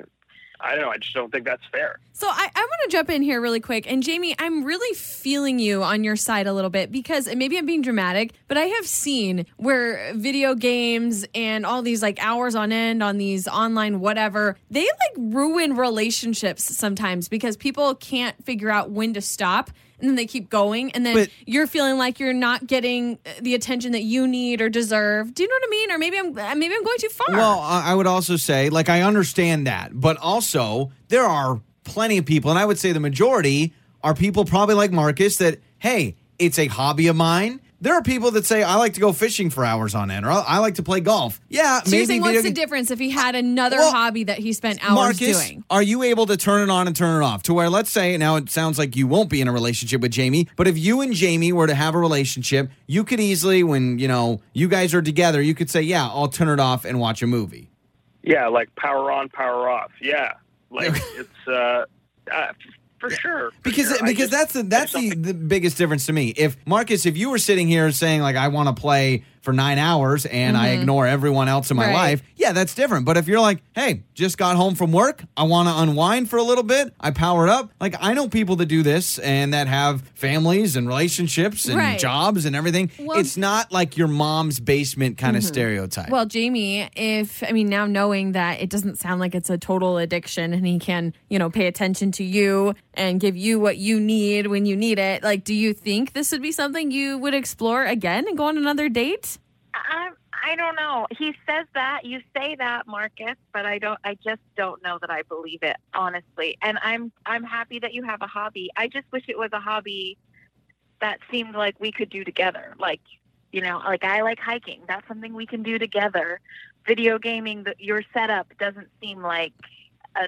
I don't know. I just don't think that's fair. So I, I want to jump in here really quick. And Jamie, I'm really feeling you on your side a little bit because maybe I'm being dramatic, but I have seen where video games and all these like hours on end on these online whatever, they like ruin relationships sometimes because people can't figure out when to stop and then they keep going and then But- you're feeling like you're not getting the attention that you need or deserve. Do you know what I mean? Or maybe I'm maybe I'm going too far. Well, I I would also say, like, I understand that, but also there are plenty of people, and I would say the majority are people probably like Marcus that, hey, it's a hobby of mine. There are people that say I like to go fishing for hours on end, or I like to play golf. Yeah, so you're maybe saying what's the difference if he had another Well, hobby that he spent hours Marcus, doing? are you able to turn it on and turn it off to where, let's say, now it sounds like you won't be in a relationship with Jamie, but if you and Jamie were to have a relationship, you could easily, when you know you guys are together, you could say, "Yeah, I'll turn it off and watch a movie." Yeah, like power on, power off. Yeah, like it's uh, uh for sure. for because sure. Because just- that's the that's the, the biggest difference to me. If Marcus, if you were sitting here saying like I want to play for nine hours and I mm-hmm. ignore everyone else in my Right. life, yeah, that's different. But if you're like, hey, just got home from work, I want to unwind for a little bit, I power it up. Like I know people that do this and that have families and relationships and Right. jobs and everything. Well- it's not like your mom's basement kind of mm-hmm. stereotype. Well, Jamie, if I mean now knowing that it doesn't sound like it's a total addiction and he can, you know, pay attention to you and give you what you need when you need it, like do you think this would be something you would explore again and go on another date? I I don't know. He says that you say that, Marcus, but I don't. I just don't know that I believe it, honestly. And I'm I'm happy that you have a hobby. I just wish it was a hobby that seemed like we could do together. Like you know, like I like hiking. That's something we can do together. Video gaming, the, your setup doesn't seem like a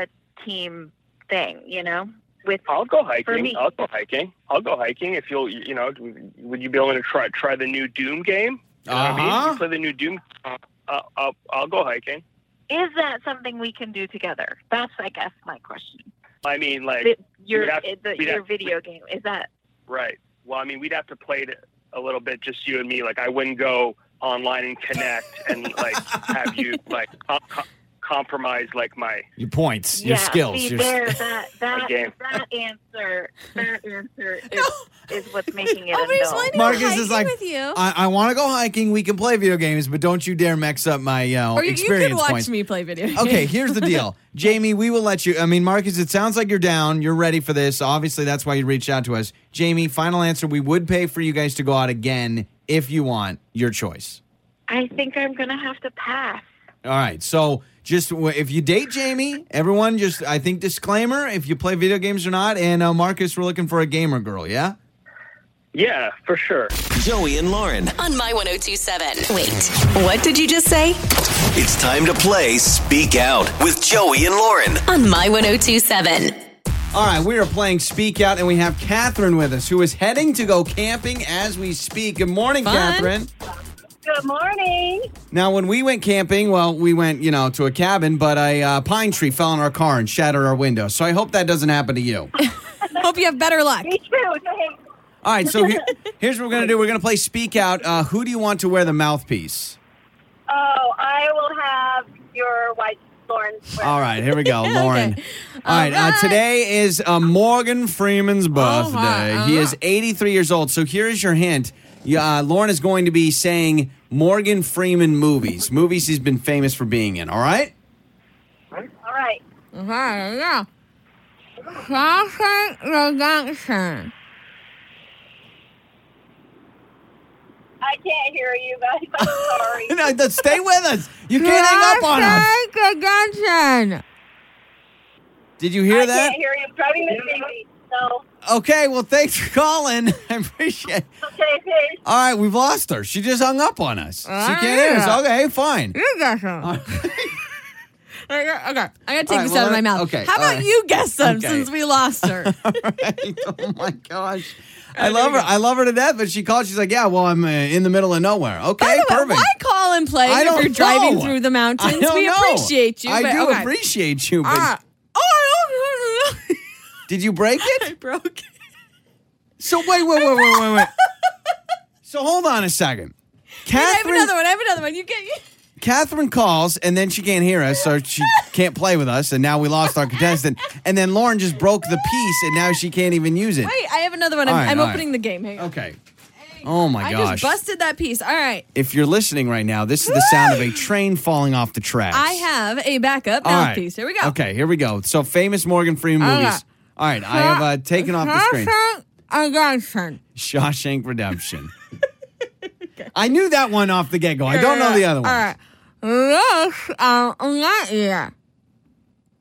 a team thing. You know, with I'll go hiking. I'll go hiking. I'll go hiking if you'll. You know, would you be willing to try try the new Doom game? You know what I mean? Uh-huh. You play the new Doom. Uh, uh, I'll, I'll go hiking. is that something we can do together? That's I guess my question. I mean, like, the, your we'd have- the, your have- video game is that right. Well, I mean, we'd have to play it a little bit, just you and me. Like, I wouldn't go online and connect and like have you like com- com- compromise like my your points, your yeah skills, see your there that that game. that answer that answer is, is what's making it a Nobody's no. Marcus hiking is like, with you. I, I want to go hiking. We can play video games, but don't you dare mix up my you know, or you, you experience could watch points. me play video games. Okay, here's the deal. Jamie, we will let you. I mean, Marcus, it sounds like you're down. You're ready for this. Obviously, that's why you reached out to us. Jamie, final answer. We would pay for you guys to go out again if you want. Your choice. I think I'm gonna have to pass. All right. So, just if you date Jamie, everyone just, I think, disclaimer if you play video games or not. And uh, Marcus, we're looking for a gamer girl, yeah? yeah, for sure. Joey and Lauren. On My 1027. Wait, what did you just say? It's time to play Speak Out with Joey and Lauren. On My 1027. All right, we are playing Speak Out, and we have Catherine with us, who is heading to go camping as we speak. Good morning, Fun. Catherine. Good morning. Now, when we went camping, well, we went, you know, to a cabin, but a uh, pine tree fell on our car and shattered our window. So I hope that doesn't happen to you. Hope you have better luck. Me too. Thanks. All right, so here, here's what we're going to do. We're going to play Speak Out. Uh, who do you want to wear the mouthpiece? Oh, I will have your white Lauren. All right, here we go, Lauren. Okay. All right, All Uh, today is uh, Morgan Freeman's birthday. my, He uh-huh. is 83 years old. So here's your hint. Yeah, uh, Lauren is going to be saying Morgan Freeman movies, movies he's been famous for being in. All right. All right. Okay, yeah. Shawshank Redemption. I can't hear you guys. I'm sorry. No, stay with us. You can't hang up on us. Shawshank Redemption. Did you hear that? I that? can't hear you. I'm driving the baby. No. Okay, well, thanks for calling. I appreciate it. Okay, hey. All right, we've lost her. She just hung up on us. she oh, can't hear us. Okay, fine. You guess some. Okay, okay. I gotta take All right, this well, out of my mouth. okay, How all about right. you guess some Okay. since we lost her? right? Oh my gosh. I love her. I love her to death. But she called. She's like, "Yeah, well, I'm uh, in the middle of nowhere." Okay, By the way, perfect. why call and play I if don't you're driving know. through the mountains? I don't we know. appreciate you. I but, do okay. appreciate you. But Ah. Oh, did you break it? I it? broke it. So wait, wait, wait, wait, wait, wait. so hold on a second. I have Catherine, another one. I have another one. You get. Catherine calls and then she can't hear us, so she can't play with us, and now we lost our contestant. And then Lauren just broke the piece, and now she can't even use it. Wait, I have another one. I'm, All right, I'm all right. opening the game. Hang on. Okay. Oh my I gosh. just busted that piece. All right. if you're listening right now, this is the sound of a train falling off the tracks. I have a backup All right. mouthpiece. Here we go. Okay, here we go. So famous Morgan Freeman All movies. right. All right, I have uh, taken off the screen. I got some. Shawshank Redemption. I knew that one off the get go. I don't know the other one. All right. Rush on Lightyear.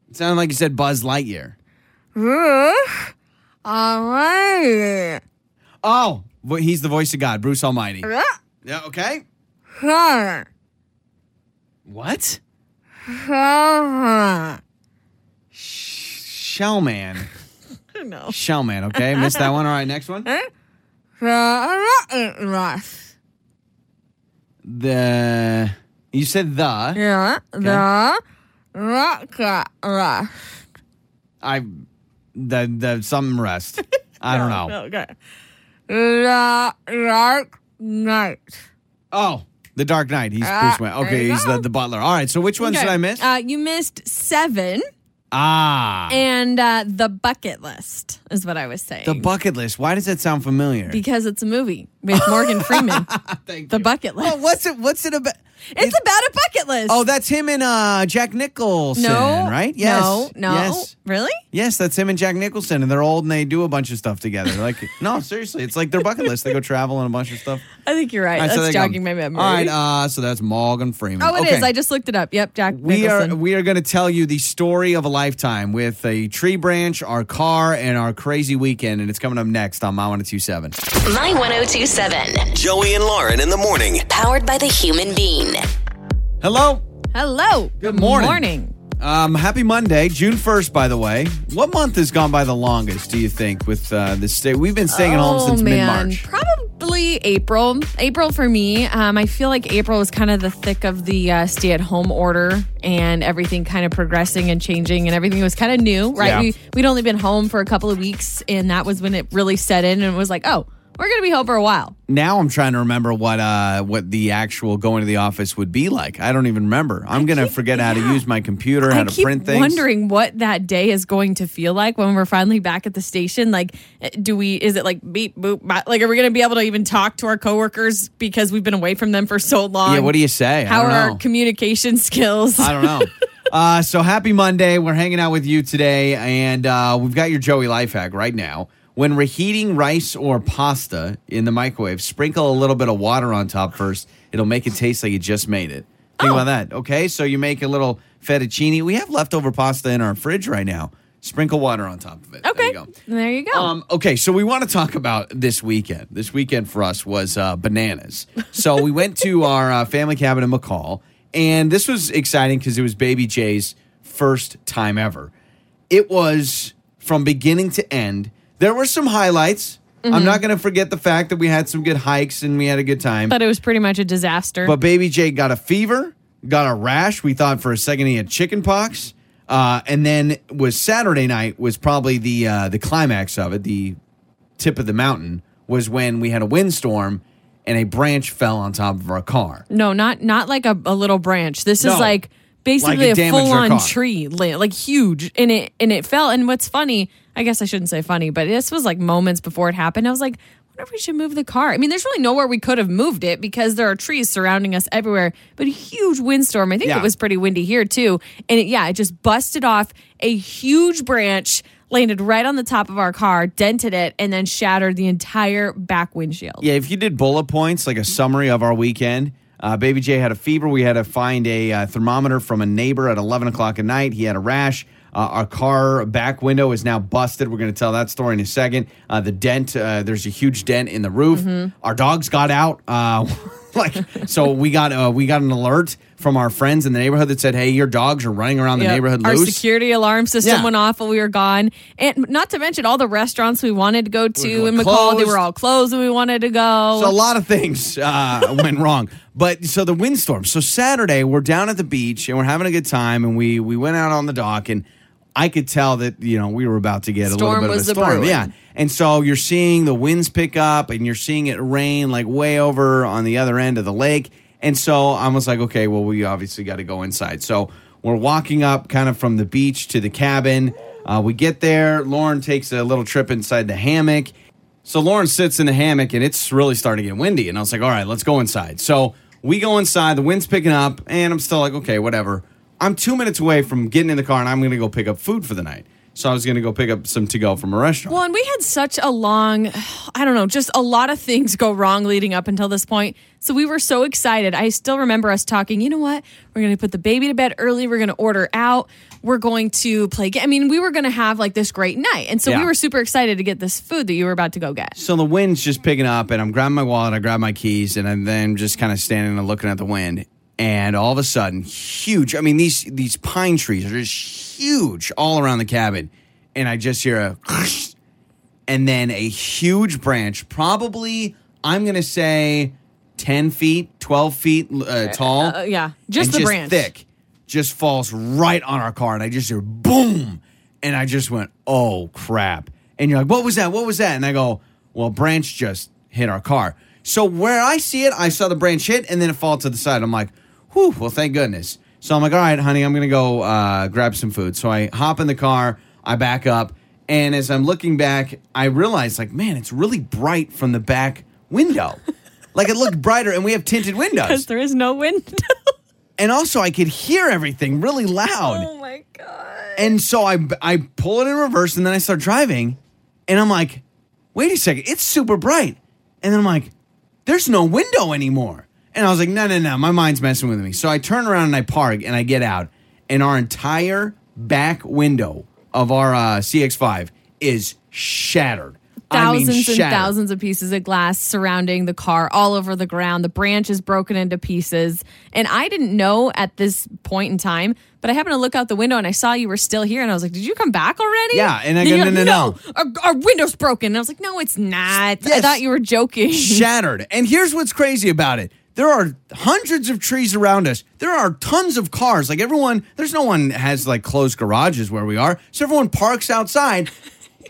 It sounded like you said Buzz Lightyear. Rush on Lightyear. Oh, well, he's the voice of God, Bruce Almighty. Rush Yeah, okay. on What? Lightyear. Shellman. No. Shellman, okay. Missed that one. All right, next one. Eh? Rush. The. You said the. Yeah. The rock. I. The, the something rest. I don't know. Okay. The Dark Knight. Oh, The Dark Knight. He's Ah, Bruce Wayne. there Okay, you he's go. the, the butler. All right, so which ones did I miss? Uh, you missed seven. ah. And uh, the bucket list is what I was saying. The bucket list. Why does that sound familiar? because it's a movie with Morgan Freeman. Thank the you. bucket list. Oh, what's it? What's it about? It's about a bucket list. Oh, that's him and uh, Jack Nicholson, no, right? Yes. No, no. Yes. Really? Yes, that's him and Jack Nicholson, and they're old and they do a bunch of stuff together. Like, no, seriously, it's like their bucket list. They go travel and a bunch of stuff. I think you're right. All right, so That's there you go. jogging my memory. All right, uh, so that's Morgan Freeman. oh, it is. okay. I just looked it up. Yep, Jack We Nicholson. are we are going to tell you the story of a lifetime with a tree branch, our car, and our crazy weekend, and it's coming up next on My One Two Seven. My 1027. Joey and Lauren in the morning. Powered by the human being. Hello. Hello. Good morning. Good morning. Um, happy Monday, June first. By the way, what month has gone by the longest? Do you think with uh, this stay? We've been staying at home Oh, since mid March. Probably April. April for me. Um, I feel like April was kind of the thick of the uh, stay at home order and everything kind of progressing and changing and everything was kind of new, right? Yeah. We, we'd only been home for a couple of weeks and that was when it really set in and it was like, oh, we're going to be home for a while. Now I'm trying to remember what uh, what the actual going to the office would be like. I don't even remember. I'm gonna keep- forget how to use my computer, how I to keep print things. wondering what that day is going to feel like when we're finally back at the station. Like, eh, do we? Is it like beep boop? bop? Like, are we going to be able to even talk to our coworkers because we've been away from them for so long? Yeah, what do you say? How I don't are know. our communication skills? I don't know. Uh, so happy Monday. We're hanging out with you today, and uh, we've got your Joey life hack right now. When reheating rice or pasta in the microwave, sprinkle a little bit of water on top first. It'll make it taste like you just made it. Think Oh. about that. Okay, so you make a little fettuccine. We have leftover pasta in our fridge right now. Sprinkle water on top of it. There okay, you go. there you go. Um, okay, so we want to talk about this weekend. This weekend for us was uh, bananas. So we went to our uh, family cabin in McCall, and this was exciting because it was Baby Jay's first time ever. It was from beginning to end. There were some highlights. Mm-hmm. I'm not going to forget the fact that we had some good hikes and we had a good time. but it was pretty much a disaster. But Baby J got a fever, got a rash. We thought for a second he had chicken pox. Uh, and then was Saturday night was probably the uh, the climax of it. The tip of the mountain was when we had a windstorm and a branch fell on top of our car. no, not not like a, a little branch. This No. is like basically Like a full on tree, like huge, and it and it fell. And what's funny, I guess I shouldn't say funny, but this was like moments before it happened. I was like. I wonder if we should move the car. I mean, there's really nowhere we could have moved it because there are trees surrounding us everywhere. But a huge windstorm. I think Yeah. it was pretty windy here too. And it, yeah, it just busted off a huge branch, landed right on the top of our car, dented it, and then shattered the entire back windshield. Yeah, if you did bullet points, like a summary of our weekend, uh, Baby J had a fever. We had to find a uh, thermometer from a neighbor at 11 o'clock at night. He had a rash. Uh, our car back window is now busted. We're going to tell that story in a second. Uh, the dent, uh, there's a huge dent in the roof. Mm-hmm. Our dogs got out. Uh, like so, we got uh, we got an alert from our friends in the neighborhood that said, "Hey, your dogs are running around the Yep. neighborhood Our security alarm system Yeah. went off while we were gone. And not to mention all the restaurants we wanted to go to were in McCall, they were all closed and we wanted to go. So a lot of things uh, went wrong. But so the windstorm. So Saturday we're down at the beach and we're having a good time and we we went out on the dock and I could tell that you know we were about to get a little bit of a storm. Yeah. And so you're seeing the winds pick up and you're seeing it rain like way over on the other end of the lake. And so I was like, okay, well we obviously got to go inside. So we're walking up kind of from the beach to the cabin. Uh, we get there. Lauren takes a little trip inside the hammock. So Lauren sits in the hammock and it's really starting to get windy. And I was like, all right, let's go inside. So we go inside, the wind's picking up, and I'm still like, okay, whatever. I'm two minutes away from getting in the car and I'm going to go pick up food for the night. So I was going to go pick up some to go from a restaurant. Well, and we had such a long, I don't know, just a lot of things go wrong leading up until this point. So we were so excited. I still remember us talking, you know what? We're going to put the baby to bed early. We're going to order out. We're going to play. I mean, we were going to have like this great night. And so Yeah. we were super excited to get this food that you were about to go get. So the wind's just picking up, and I'm grabbing my wallet, I grab my keys, and I'm then just kind of standing and looking at the wind. And all of a sudden, huge. I mean, these these pine trees are just huge all around the cabin, and I just hear a, and then a huge branch, probably I'm gonna say ten feet, twelve feet uh, tall. Uh, yeah, just the branch. thick, just falls right on our car, and I just hear boom, and I just went, "Oh crap!" And you're like, "What was that? What was that?" And I go, "Well, branch just hit our car." So where I see it, I saw the branch hit, and then it fall to the side. I'm like, "Whew!" Well, thank goodness. So I'm like, "All right, honey, I'm gonna go uh, grab some food." So I hop in the car, I back up, and as I'm looking back, I realize, like, man, it's really bright from the back window. like it looked brighter, and we have tinted windows. Because there is no window. and also I could hear everything really loud. oh my God. And so I I pull it in reverse and then I start driving and I'm like, "Wait a second, it's super bright." And then I'm like, "There's no window anymore." And I was like, "No, no, no, my mind's messing with me." So I turn around and I park and I get out and our entire back window of our uh, CX5 is shattered. I mean, thousands and thousands of pieces of glass surrounding the car all over the ground. The branch is broken into pieces. And I didn't know at this point in time, but I happened to look out the window and I saw you were still here. And I was like, Did you come back already? Yeah, and I go, "No, no, no." Our, our window's broken. And I was like, No, it's not. I thought you were joking. shattered. And here's what's crazy about it. There are hundreds of trees around us. There are tons of cars. Like everyone, there's no one has like closed garages where we are. So everyone parks outside.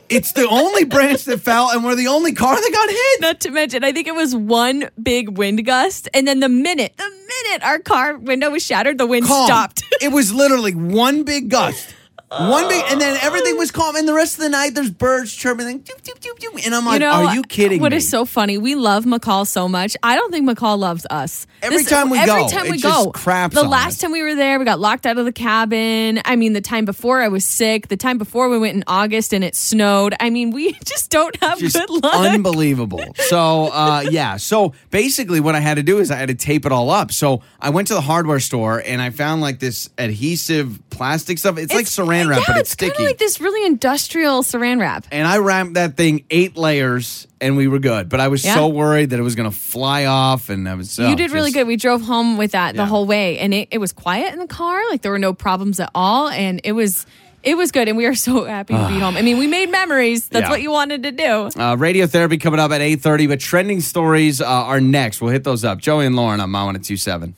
It's the only branch that fell, and we're the only car that got hit. Not to mention, I think it was one big wind gust. And then the minute, the minute our car window was shattered, the wind Calm. stopped. it was literally one big gust. One big, and then everything was calm. And the rest of the night, there's birds chirping, like, doop, doop, doop, doop. and I'm like, you "Are you kidding What me?" is so funny? We love McCall so much. I don't think McCall loves us. Every time we every go, time it we go, craps The last us. time we were there, we got locked out of the cabin. I mean, the time before I was sick. The time before we went in August and it snowed. I mean, we just don't have just good luck. unbelievable. So uh, yeah, so basically what I had to do is I had to tape it all up. So I went to the hardware store and I found like this adhesive plastic stuff. It's, like saran wrap, yeah, but it's, kind sticky. of like this really industrial saran wrap. and I wrapped that thing eight layers and we were good. But I was Yeah. so worried that it was going to fly off and I was you oh, did really good. We drove home with that the whole way, and it, it was quiet in the car. Like there were no problems at all, and it was it was good. And we are so happy to be home. I mean, we made memories. That's Yeah. what you wanted to do. Uh, radiotherapy coming up at 8.30, but trending stories uh, are next. We'll hit those up. Joey and Lauren on My 1027.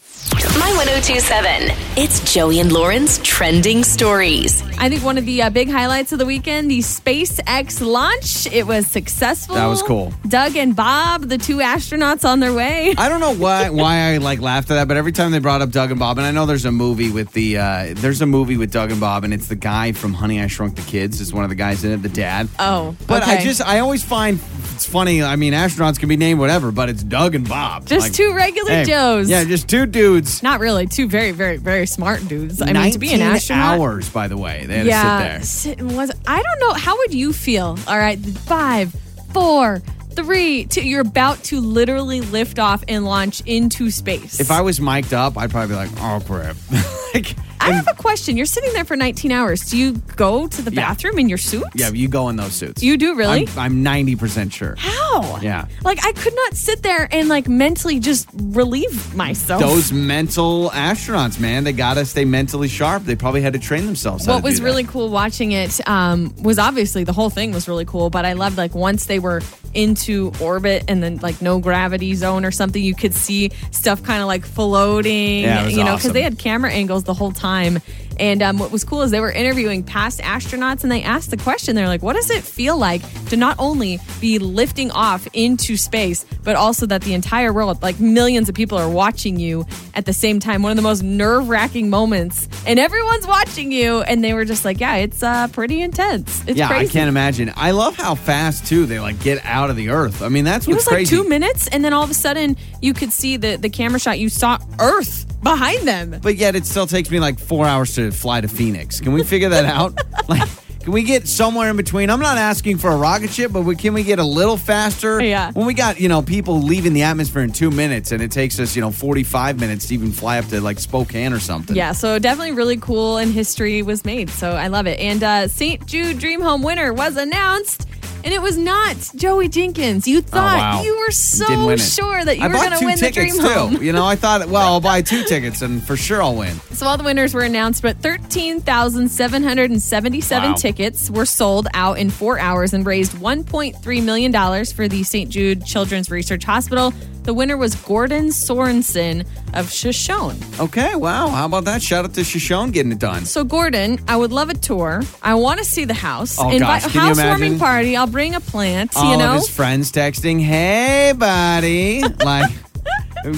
My 1027. It's Joey and Lauren's trending stories. I think one of the uh, big highlights of the weekend, the SpaceX launch. It was successful. That was cool. Doug and Bob, the two astronauts on their way. I don't know why why I like laughed at that, but every time they brought up Doug and Bob, and I know there's a movie with the uh, there's a movie with Doug and Bob, and it's the guy from Honey I Shrunk the Kids is one of the guys in it, the dad. Oh, But I just I always find it's funny. I mean, astronauts can be named whatever, but it's Doug and Bob. Just Like, two regular hey, Joes. Yeah, just two dudes. Not really. Two very, very, very smart dudes. I mean, to be an astronaut. hours, by the way, they had yeah. to sit sit- Was I don't know. How would you feel? All right, five, four, three, two. You're about to literally lift off and launch into space. If I was mic'd up, I'd probably be like, "Oh crap!" like, I have a question. You're sitting there for 19 hours. Do you go to the Yeah. bathroom in your suit? Yeah, you go in those suits. You do really? I'm, I'm 90% sure. How? Yeah. Like I could not sit there and like mentally just relieve myself. Those mental astronauts, man, they got to stay mentally sharp. They probably had to train themselves. how what to was do that. really cool watching it um, was obviously the whole thing was really cool, but I loved like once they were into orbit and then like no gravity zone or something, you could see stuff kind of like floating, Yeah, you know, because awesome. they had camera angles the whole time. And um, what was cool is they were interviewing past astronauts and they asked the question, they're like, what does it feel like to not only be lifting off into space, but also that the entire world, like millions of people are watching you at the same time? One of the most nerve wracking moments. And everyone's watching you. And they were just like, yeah, it's uh, pretty intense. It's yeah, crazy. I can't imagine. I love how fast too they like get out of the Earth. I mean, that's It what's was like crazy. two minutes, and then all of a sudden you could see the, the camera shot. You saw Earth behind them. But yet, it still takes me like four hours to fly to Phoenix. Can we figure that out? like, can we get somewhere in between? I'm not asking for a rocket ship, but we, can we get a little faster? Yeah. When we got you know people leaving the atmosphere in two minutes, and it takes us you know 45 minutes to even fly up to like Spokane or something. Yeah, so definitely really cool, and history was made. So I love it. And uh, St. Jude Dream Home winner was announced, and it was not Joey Jenkins. You oh, thought Oh, wow. you were so sure that you I were going to win the tickets Dream too. Home. You know, I thought, well, I'll buy two tickets and for sure I'll win. So all the winners were announced, but 13,777 Wow. tickets were sold out in four hours and raised $1.3 million for the St. Jude Children's Research Hospital. The winner was Gordon Sorensen of Shoshone. Okay, wow. How about that? Shout out to Shoshone getting it done. So, Gordon, I would love a tour. I want to see the house. Oh, gosh, a can you housewarming imagine? party. I'll bring a plant, All you know? of his friends texting, "Hey, buddy!" like,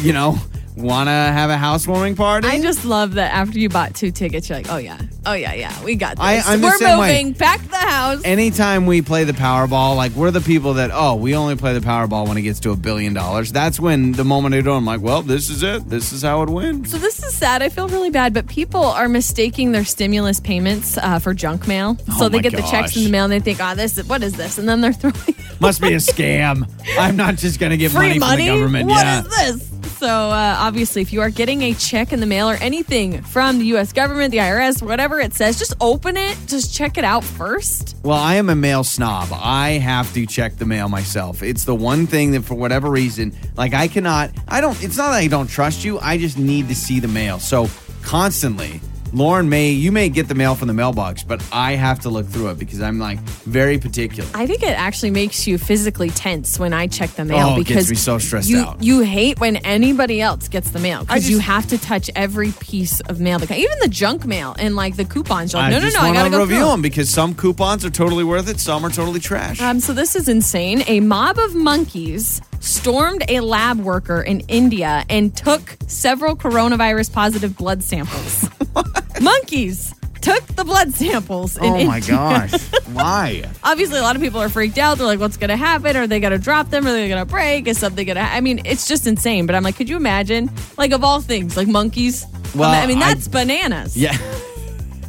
you know, want to have a housewarming party? I just love that after you bought two tickets, you're like, oh, yeah. Oh, yeah, yeah. We got this. I- I'm the We're way. moving. Pack the house. Anytime we play the Powerball, like we're the people that oh, we only play the Powerball when it gets to a billion dollars. That's when the moment I do, I'm like, well, this is it. This is how it wins. So this is sad. I feel really bad, but people are mistaking their stimulus payments uh, for junk mail. so Oh they my get the checks in the mail and they think, "Oh, this is what is this?" And then they're throwing Must be a scam. I'm not just gonna get free money, money. from the government. What yeah. is this? So uh, obviously, if you are getting a check in the mail or anything from the U.S. government, the IRS, whatever it says, just open it. Just check it out first. Well, I am a mail snob. I have to check the mail myself. It's the one thing that, for whatever reason, like I cannot. I don't. It's not that I don't trust you. I just need to see the mail. So constantly, Lauren may you may get the mail from the mailbox, but I have to look through it because I'm like very particular. I think it actually makes you physically tense when I check the mail Oh, it gets because me so stressed you, out. You hate when anybody else gets the mail because you have to touch every piece of mail, even the junk mail and like the coupons. You're like, no, no, no, I gotta go review through 'em." them because some coupons are totally worth it, some are totally trash. Um, so this is insane. A mob of monkeys stormed a lab worker in India and took several coronavirus positive blood samples. monkeys took the blood samples. In oh my India. gosh! Why? Obviously, a lot of people are freaked out. They're like, "What's going to happen? Are they going to drop them? Are they going to break? Is something going to?" I mean, it's just insane. But I'm like, could you imagine? Like of all things, like monkeys. Well, I mean, I- that's bananas. Yeah.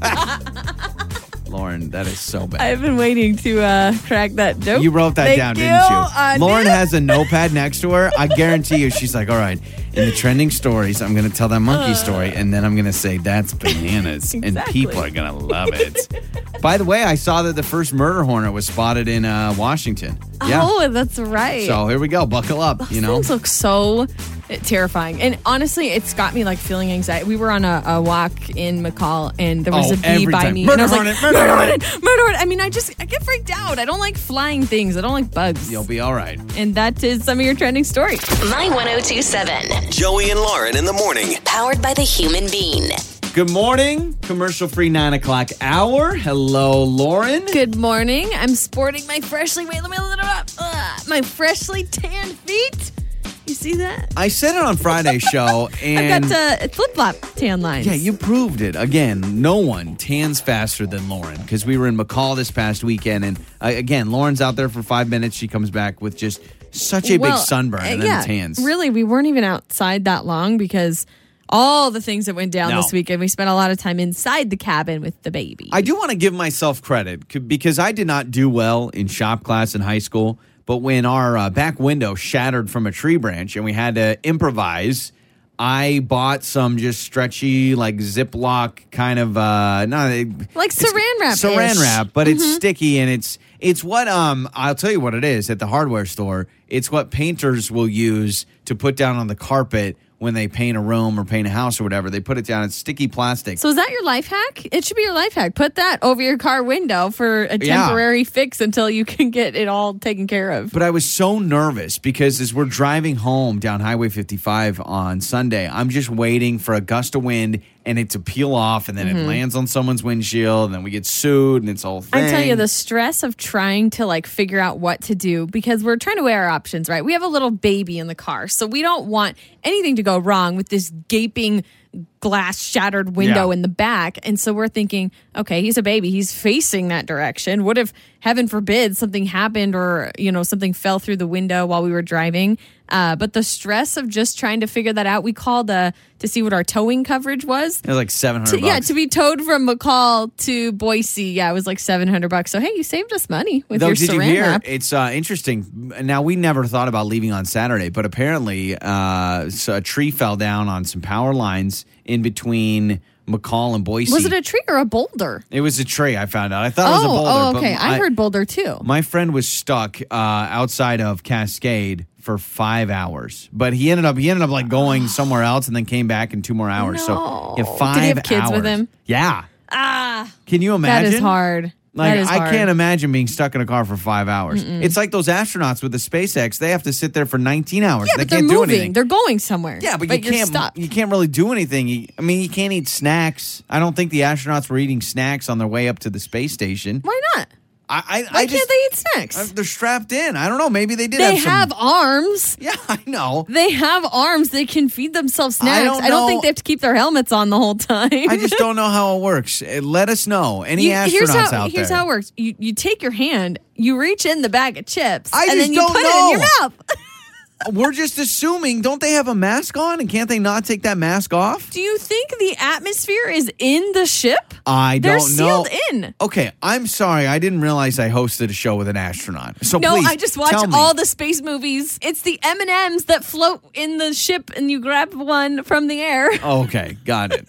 Lauren, that is so bad. I've been waiting to uh, crack that joke. You wrote that Thank down, you. didn't you? I Lauren did. has a notepad next to her. I guarantee you, she's like, all right, in the trending stories, I'm going to tell that monkey story, and then I'm going to say, that's bananas, and Exactly. people are going to love it. By the way, I saw that the first murder hornet was spotted in uh, Washington. Yeah. Oh, that's right. So here we go. Buckle up, you know. Things look so terrifying. And honestly, it's got me like feeling anxiety. We were on a, a walk in McCall and there was Oh, a bee every by time. me. Murder and I was like, hornet, murder hornet. murder hornet. I mean, I just, I get freaked out. I don't like flying things. I don't like bugs. You'll be all right. and that is some of your trending stories. My 1027. Joey and Lauren in the morning. Powered by the human being. Good morning. Commercial free nine o'clock hour. Hello, Lauren. Good morning. I'm sporting my freshly, wait, let me look it up. Ugh, my freshly tan feet. You see that? I said it on Friday's show, and I've got uh, flip flop tan lines. Yeah, you proved it. Again, no one tans faster than Lauren because we were in McCall this past weekend. And uh, again, Lauren's out there for five minutes. She comes back with just such a Well, big sunburn uh, and then tans. Really, we weren't even outside that long because all the things that went down No. this weekend, we spent a lot of time inside the cabin with the baby. I do want to give myself credit c- because I did not do well in shop class in high school. But when our uh, back window shattered from a tree branch and we had to improvise, I bought some just stretchy, like Ziploc kind of uh not Like saran. Mm-hmm. Saran wrap, but it's sticky and it's it's what um I'll tell you what it is at the hardware store. It's what painters will use to put down on the carpet when they paint a room or paint a house or whatever. They put it down. It's sticky plastic. So is that your life hack? It should be your life hack. Put that over your car window for a Yeah. temporary fix until you can get it all taken care of. But I was so nervous because as we're driving home down Highway 55 on Sunday, I'm just waiting for a gust of wind and it to peel off, and then it lands on someone's windshield, and then we get sued, and it's all thing. Mm-hmm. I tell you, the stress of trying to like figure out what to do because we're trying to weigh our options, right? We have a little baby in the car, so we don't want anything to go wrong with this gaping glass shattered window Yeah. in the back. And so we're thinking, okay, he's a baby. He's facing that direction. What if, heaven forbid, something happened or, you know, something fell through the window while we were driving? Uh, but the stress of just trying to figure that out, we called uh, to see what our towing coverage was. It was like 700 To- yeah, to be towed from McCall to Boise, yeah, it was like seven hundred bucks. So hey, you saved us money with Though, your did you saran hear? wrap. It's uh, interesting. Now we never thought about leaving on Saturday, but apparently, uh, so a tree fell down on some power lines in between McCall and Boise. Was it a tree or a boulder? It was a tree. I found out. I thought it was a Oh, boulder. oh, okay. I, heard boulder too. My friend was stuck uh, outside of Cascade for five hours, but he ended up he ended up like going somewhere else and then came back in two more hours. So No. yeah, Did he five have kids with him? Yeah. Ah, Can you imagine? That is hard. Like I hard. can't imagine being stuck in a car for five hours. It's like those astronauts with the SpaceX; they have to sit there for 19 hours. Yeah, they but they're can't do moving. anything. They're going somewhere. yeah, but, you you're can't. stuck. You can't really do anything. You, I mean, you can't eat snacks. I don't think the astronauts were eating snacks on their way up to the space station. Why not? I, I, Why I can't just, they eat snacks? uh, they're strapped in. I don't know. Maybe they did. they have, have arms. Yeah, I know. They have arms. They can feed themselves snacks. I don't I don't think they have to keep their helmets on the whole time. I just don't know how it works. Uh, Let us know. Any You- astronauts here's how, out here's there? how it works. You you take your hand, you reach in the bag of chips, I and just then you don't put it in your know. mouth. We're just assuming. Don't they have a mask on? And can't they not take that mask off? Do you think the atmosphere is in the ship? I They're don't know. sealed in. Okay, I'm sorry. I didn't realize I hosted a show with an astronaut. So No, please, I just watch tell me. all the space movies. It's the M and M's that float in the ship, and you grab one from the air. Okay, got it.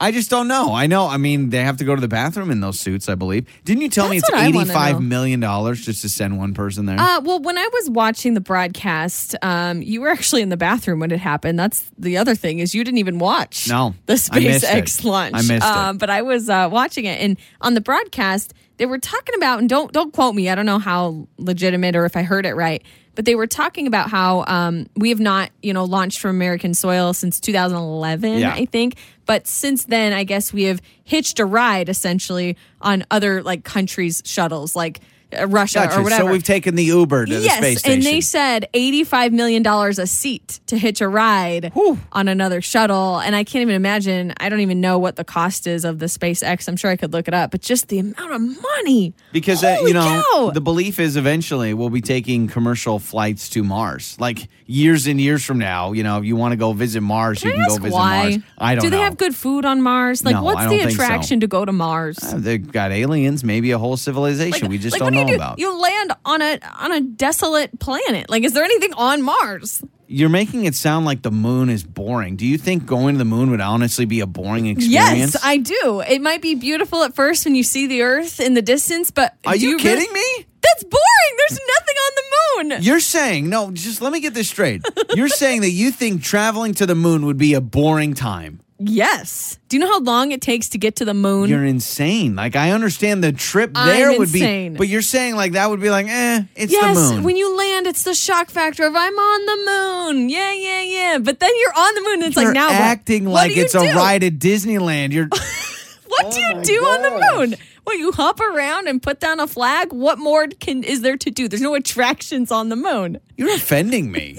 I just don't know. I know. I mean, they have to go to the bathroom in those suits. I believe. Didn't you tell me That's it's what I wanna eighty-five know. million dollars just to send one person there? Uh, well, when I was watching the broadcast, um, you were actually in the bathroom when it happened. That's the other thing is you didn't even watch No, the SpaceX it. launch. I missed it. Um, but I was uh, watching it, and on the broadcast, they were talking about, and don't don't quote me. I don't know how legitimate or if I heard it right, but they were talking about how um, we have not, you know, launched from American soil since 2011, Yeah. I think. But since then, I guess we have hitched a ride essentially on other like countries' shuttles, like Russia Gotcha. or whatever. So we've taken the Uber to the space station. and they said eighty-five million dollars a seat to hitch a ride on another shuttle, and I can't even imagine. I don't even know what the cost is of the SpaceX. I'm sure I could look it up, but just the amount of money because uh, you know cow. the belief is eventually we'll be taking commercial flights to Mars. Like years and years from now, you know, if you want to go visit Mars, you Can can go visit why? Mars. I don't know. Do they know. have good food on Mars? Like, No, what's I the think so. attraction to go to Mars? Uh, They've got aliens, maybe a whole civilization we just like, don't do know you about. You land on a on a desolate planet. Like, is there anything on Mars? You're making it sound like the moon is boring. Do you think going to the moon would honestly be a boring experience? Yes, I do. It might be beautiful at first when you see the Earth in the distance, but Are you, really- kidding me? That's boring. There's nothing on the moon. You're saying, no, just let me get this straight. You're saying that you think traveling to the moon would be a boring time. Yes. Do you know how long it takes to get to the moon? You're insane. Like, I understand the trip I'm there would insane. be, but you're saying, like, that would be like, eh, it's yes, the moon. when you land, it's the shock factor of I'm on the moon. Yeah, yeah, yeah. But then you're on the moon, and it's you're like now acting What like do you it's do? a ride at Disneyland. You're What do you do on the moon? Well, you hop around and put down a flag. What more can is there to do? There's no attractions on the moon. you're offending me,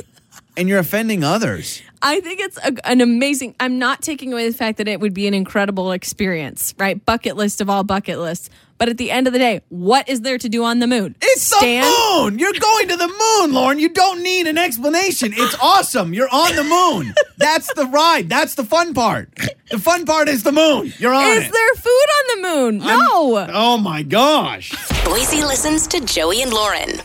and you're offending others. I think it's a, an amazing. I'm not taking away the fact that it would be an incredible experience, right? Bucket list of all bucket lists. But at the end of the day, what is there to do on the moon? It's Stand? the moon. You're going to the moon, Lauren. You don't need an explanation. It's awesome. You're on the moon. That's the ride. That's the fun part. The fun part is the moon. You're on Is it. there food on the moon? No. Oh my gosh. Boise listens to Joey and Lauren.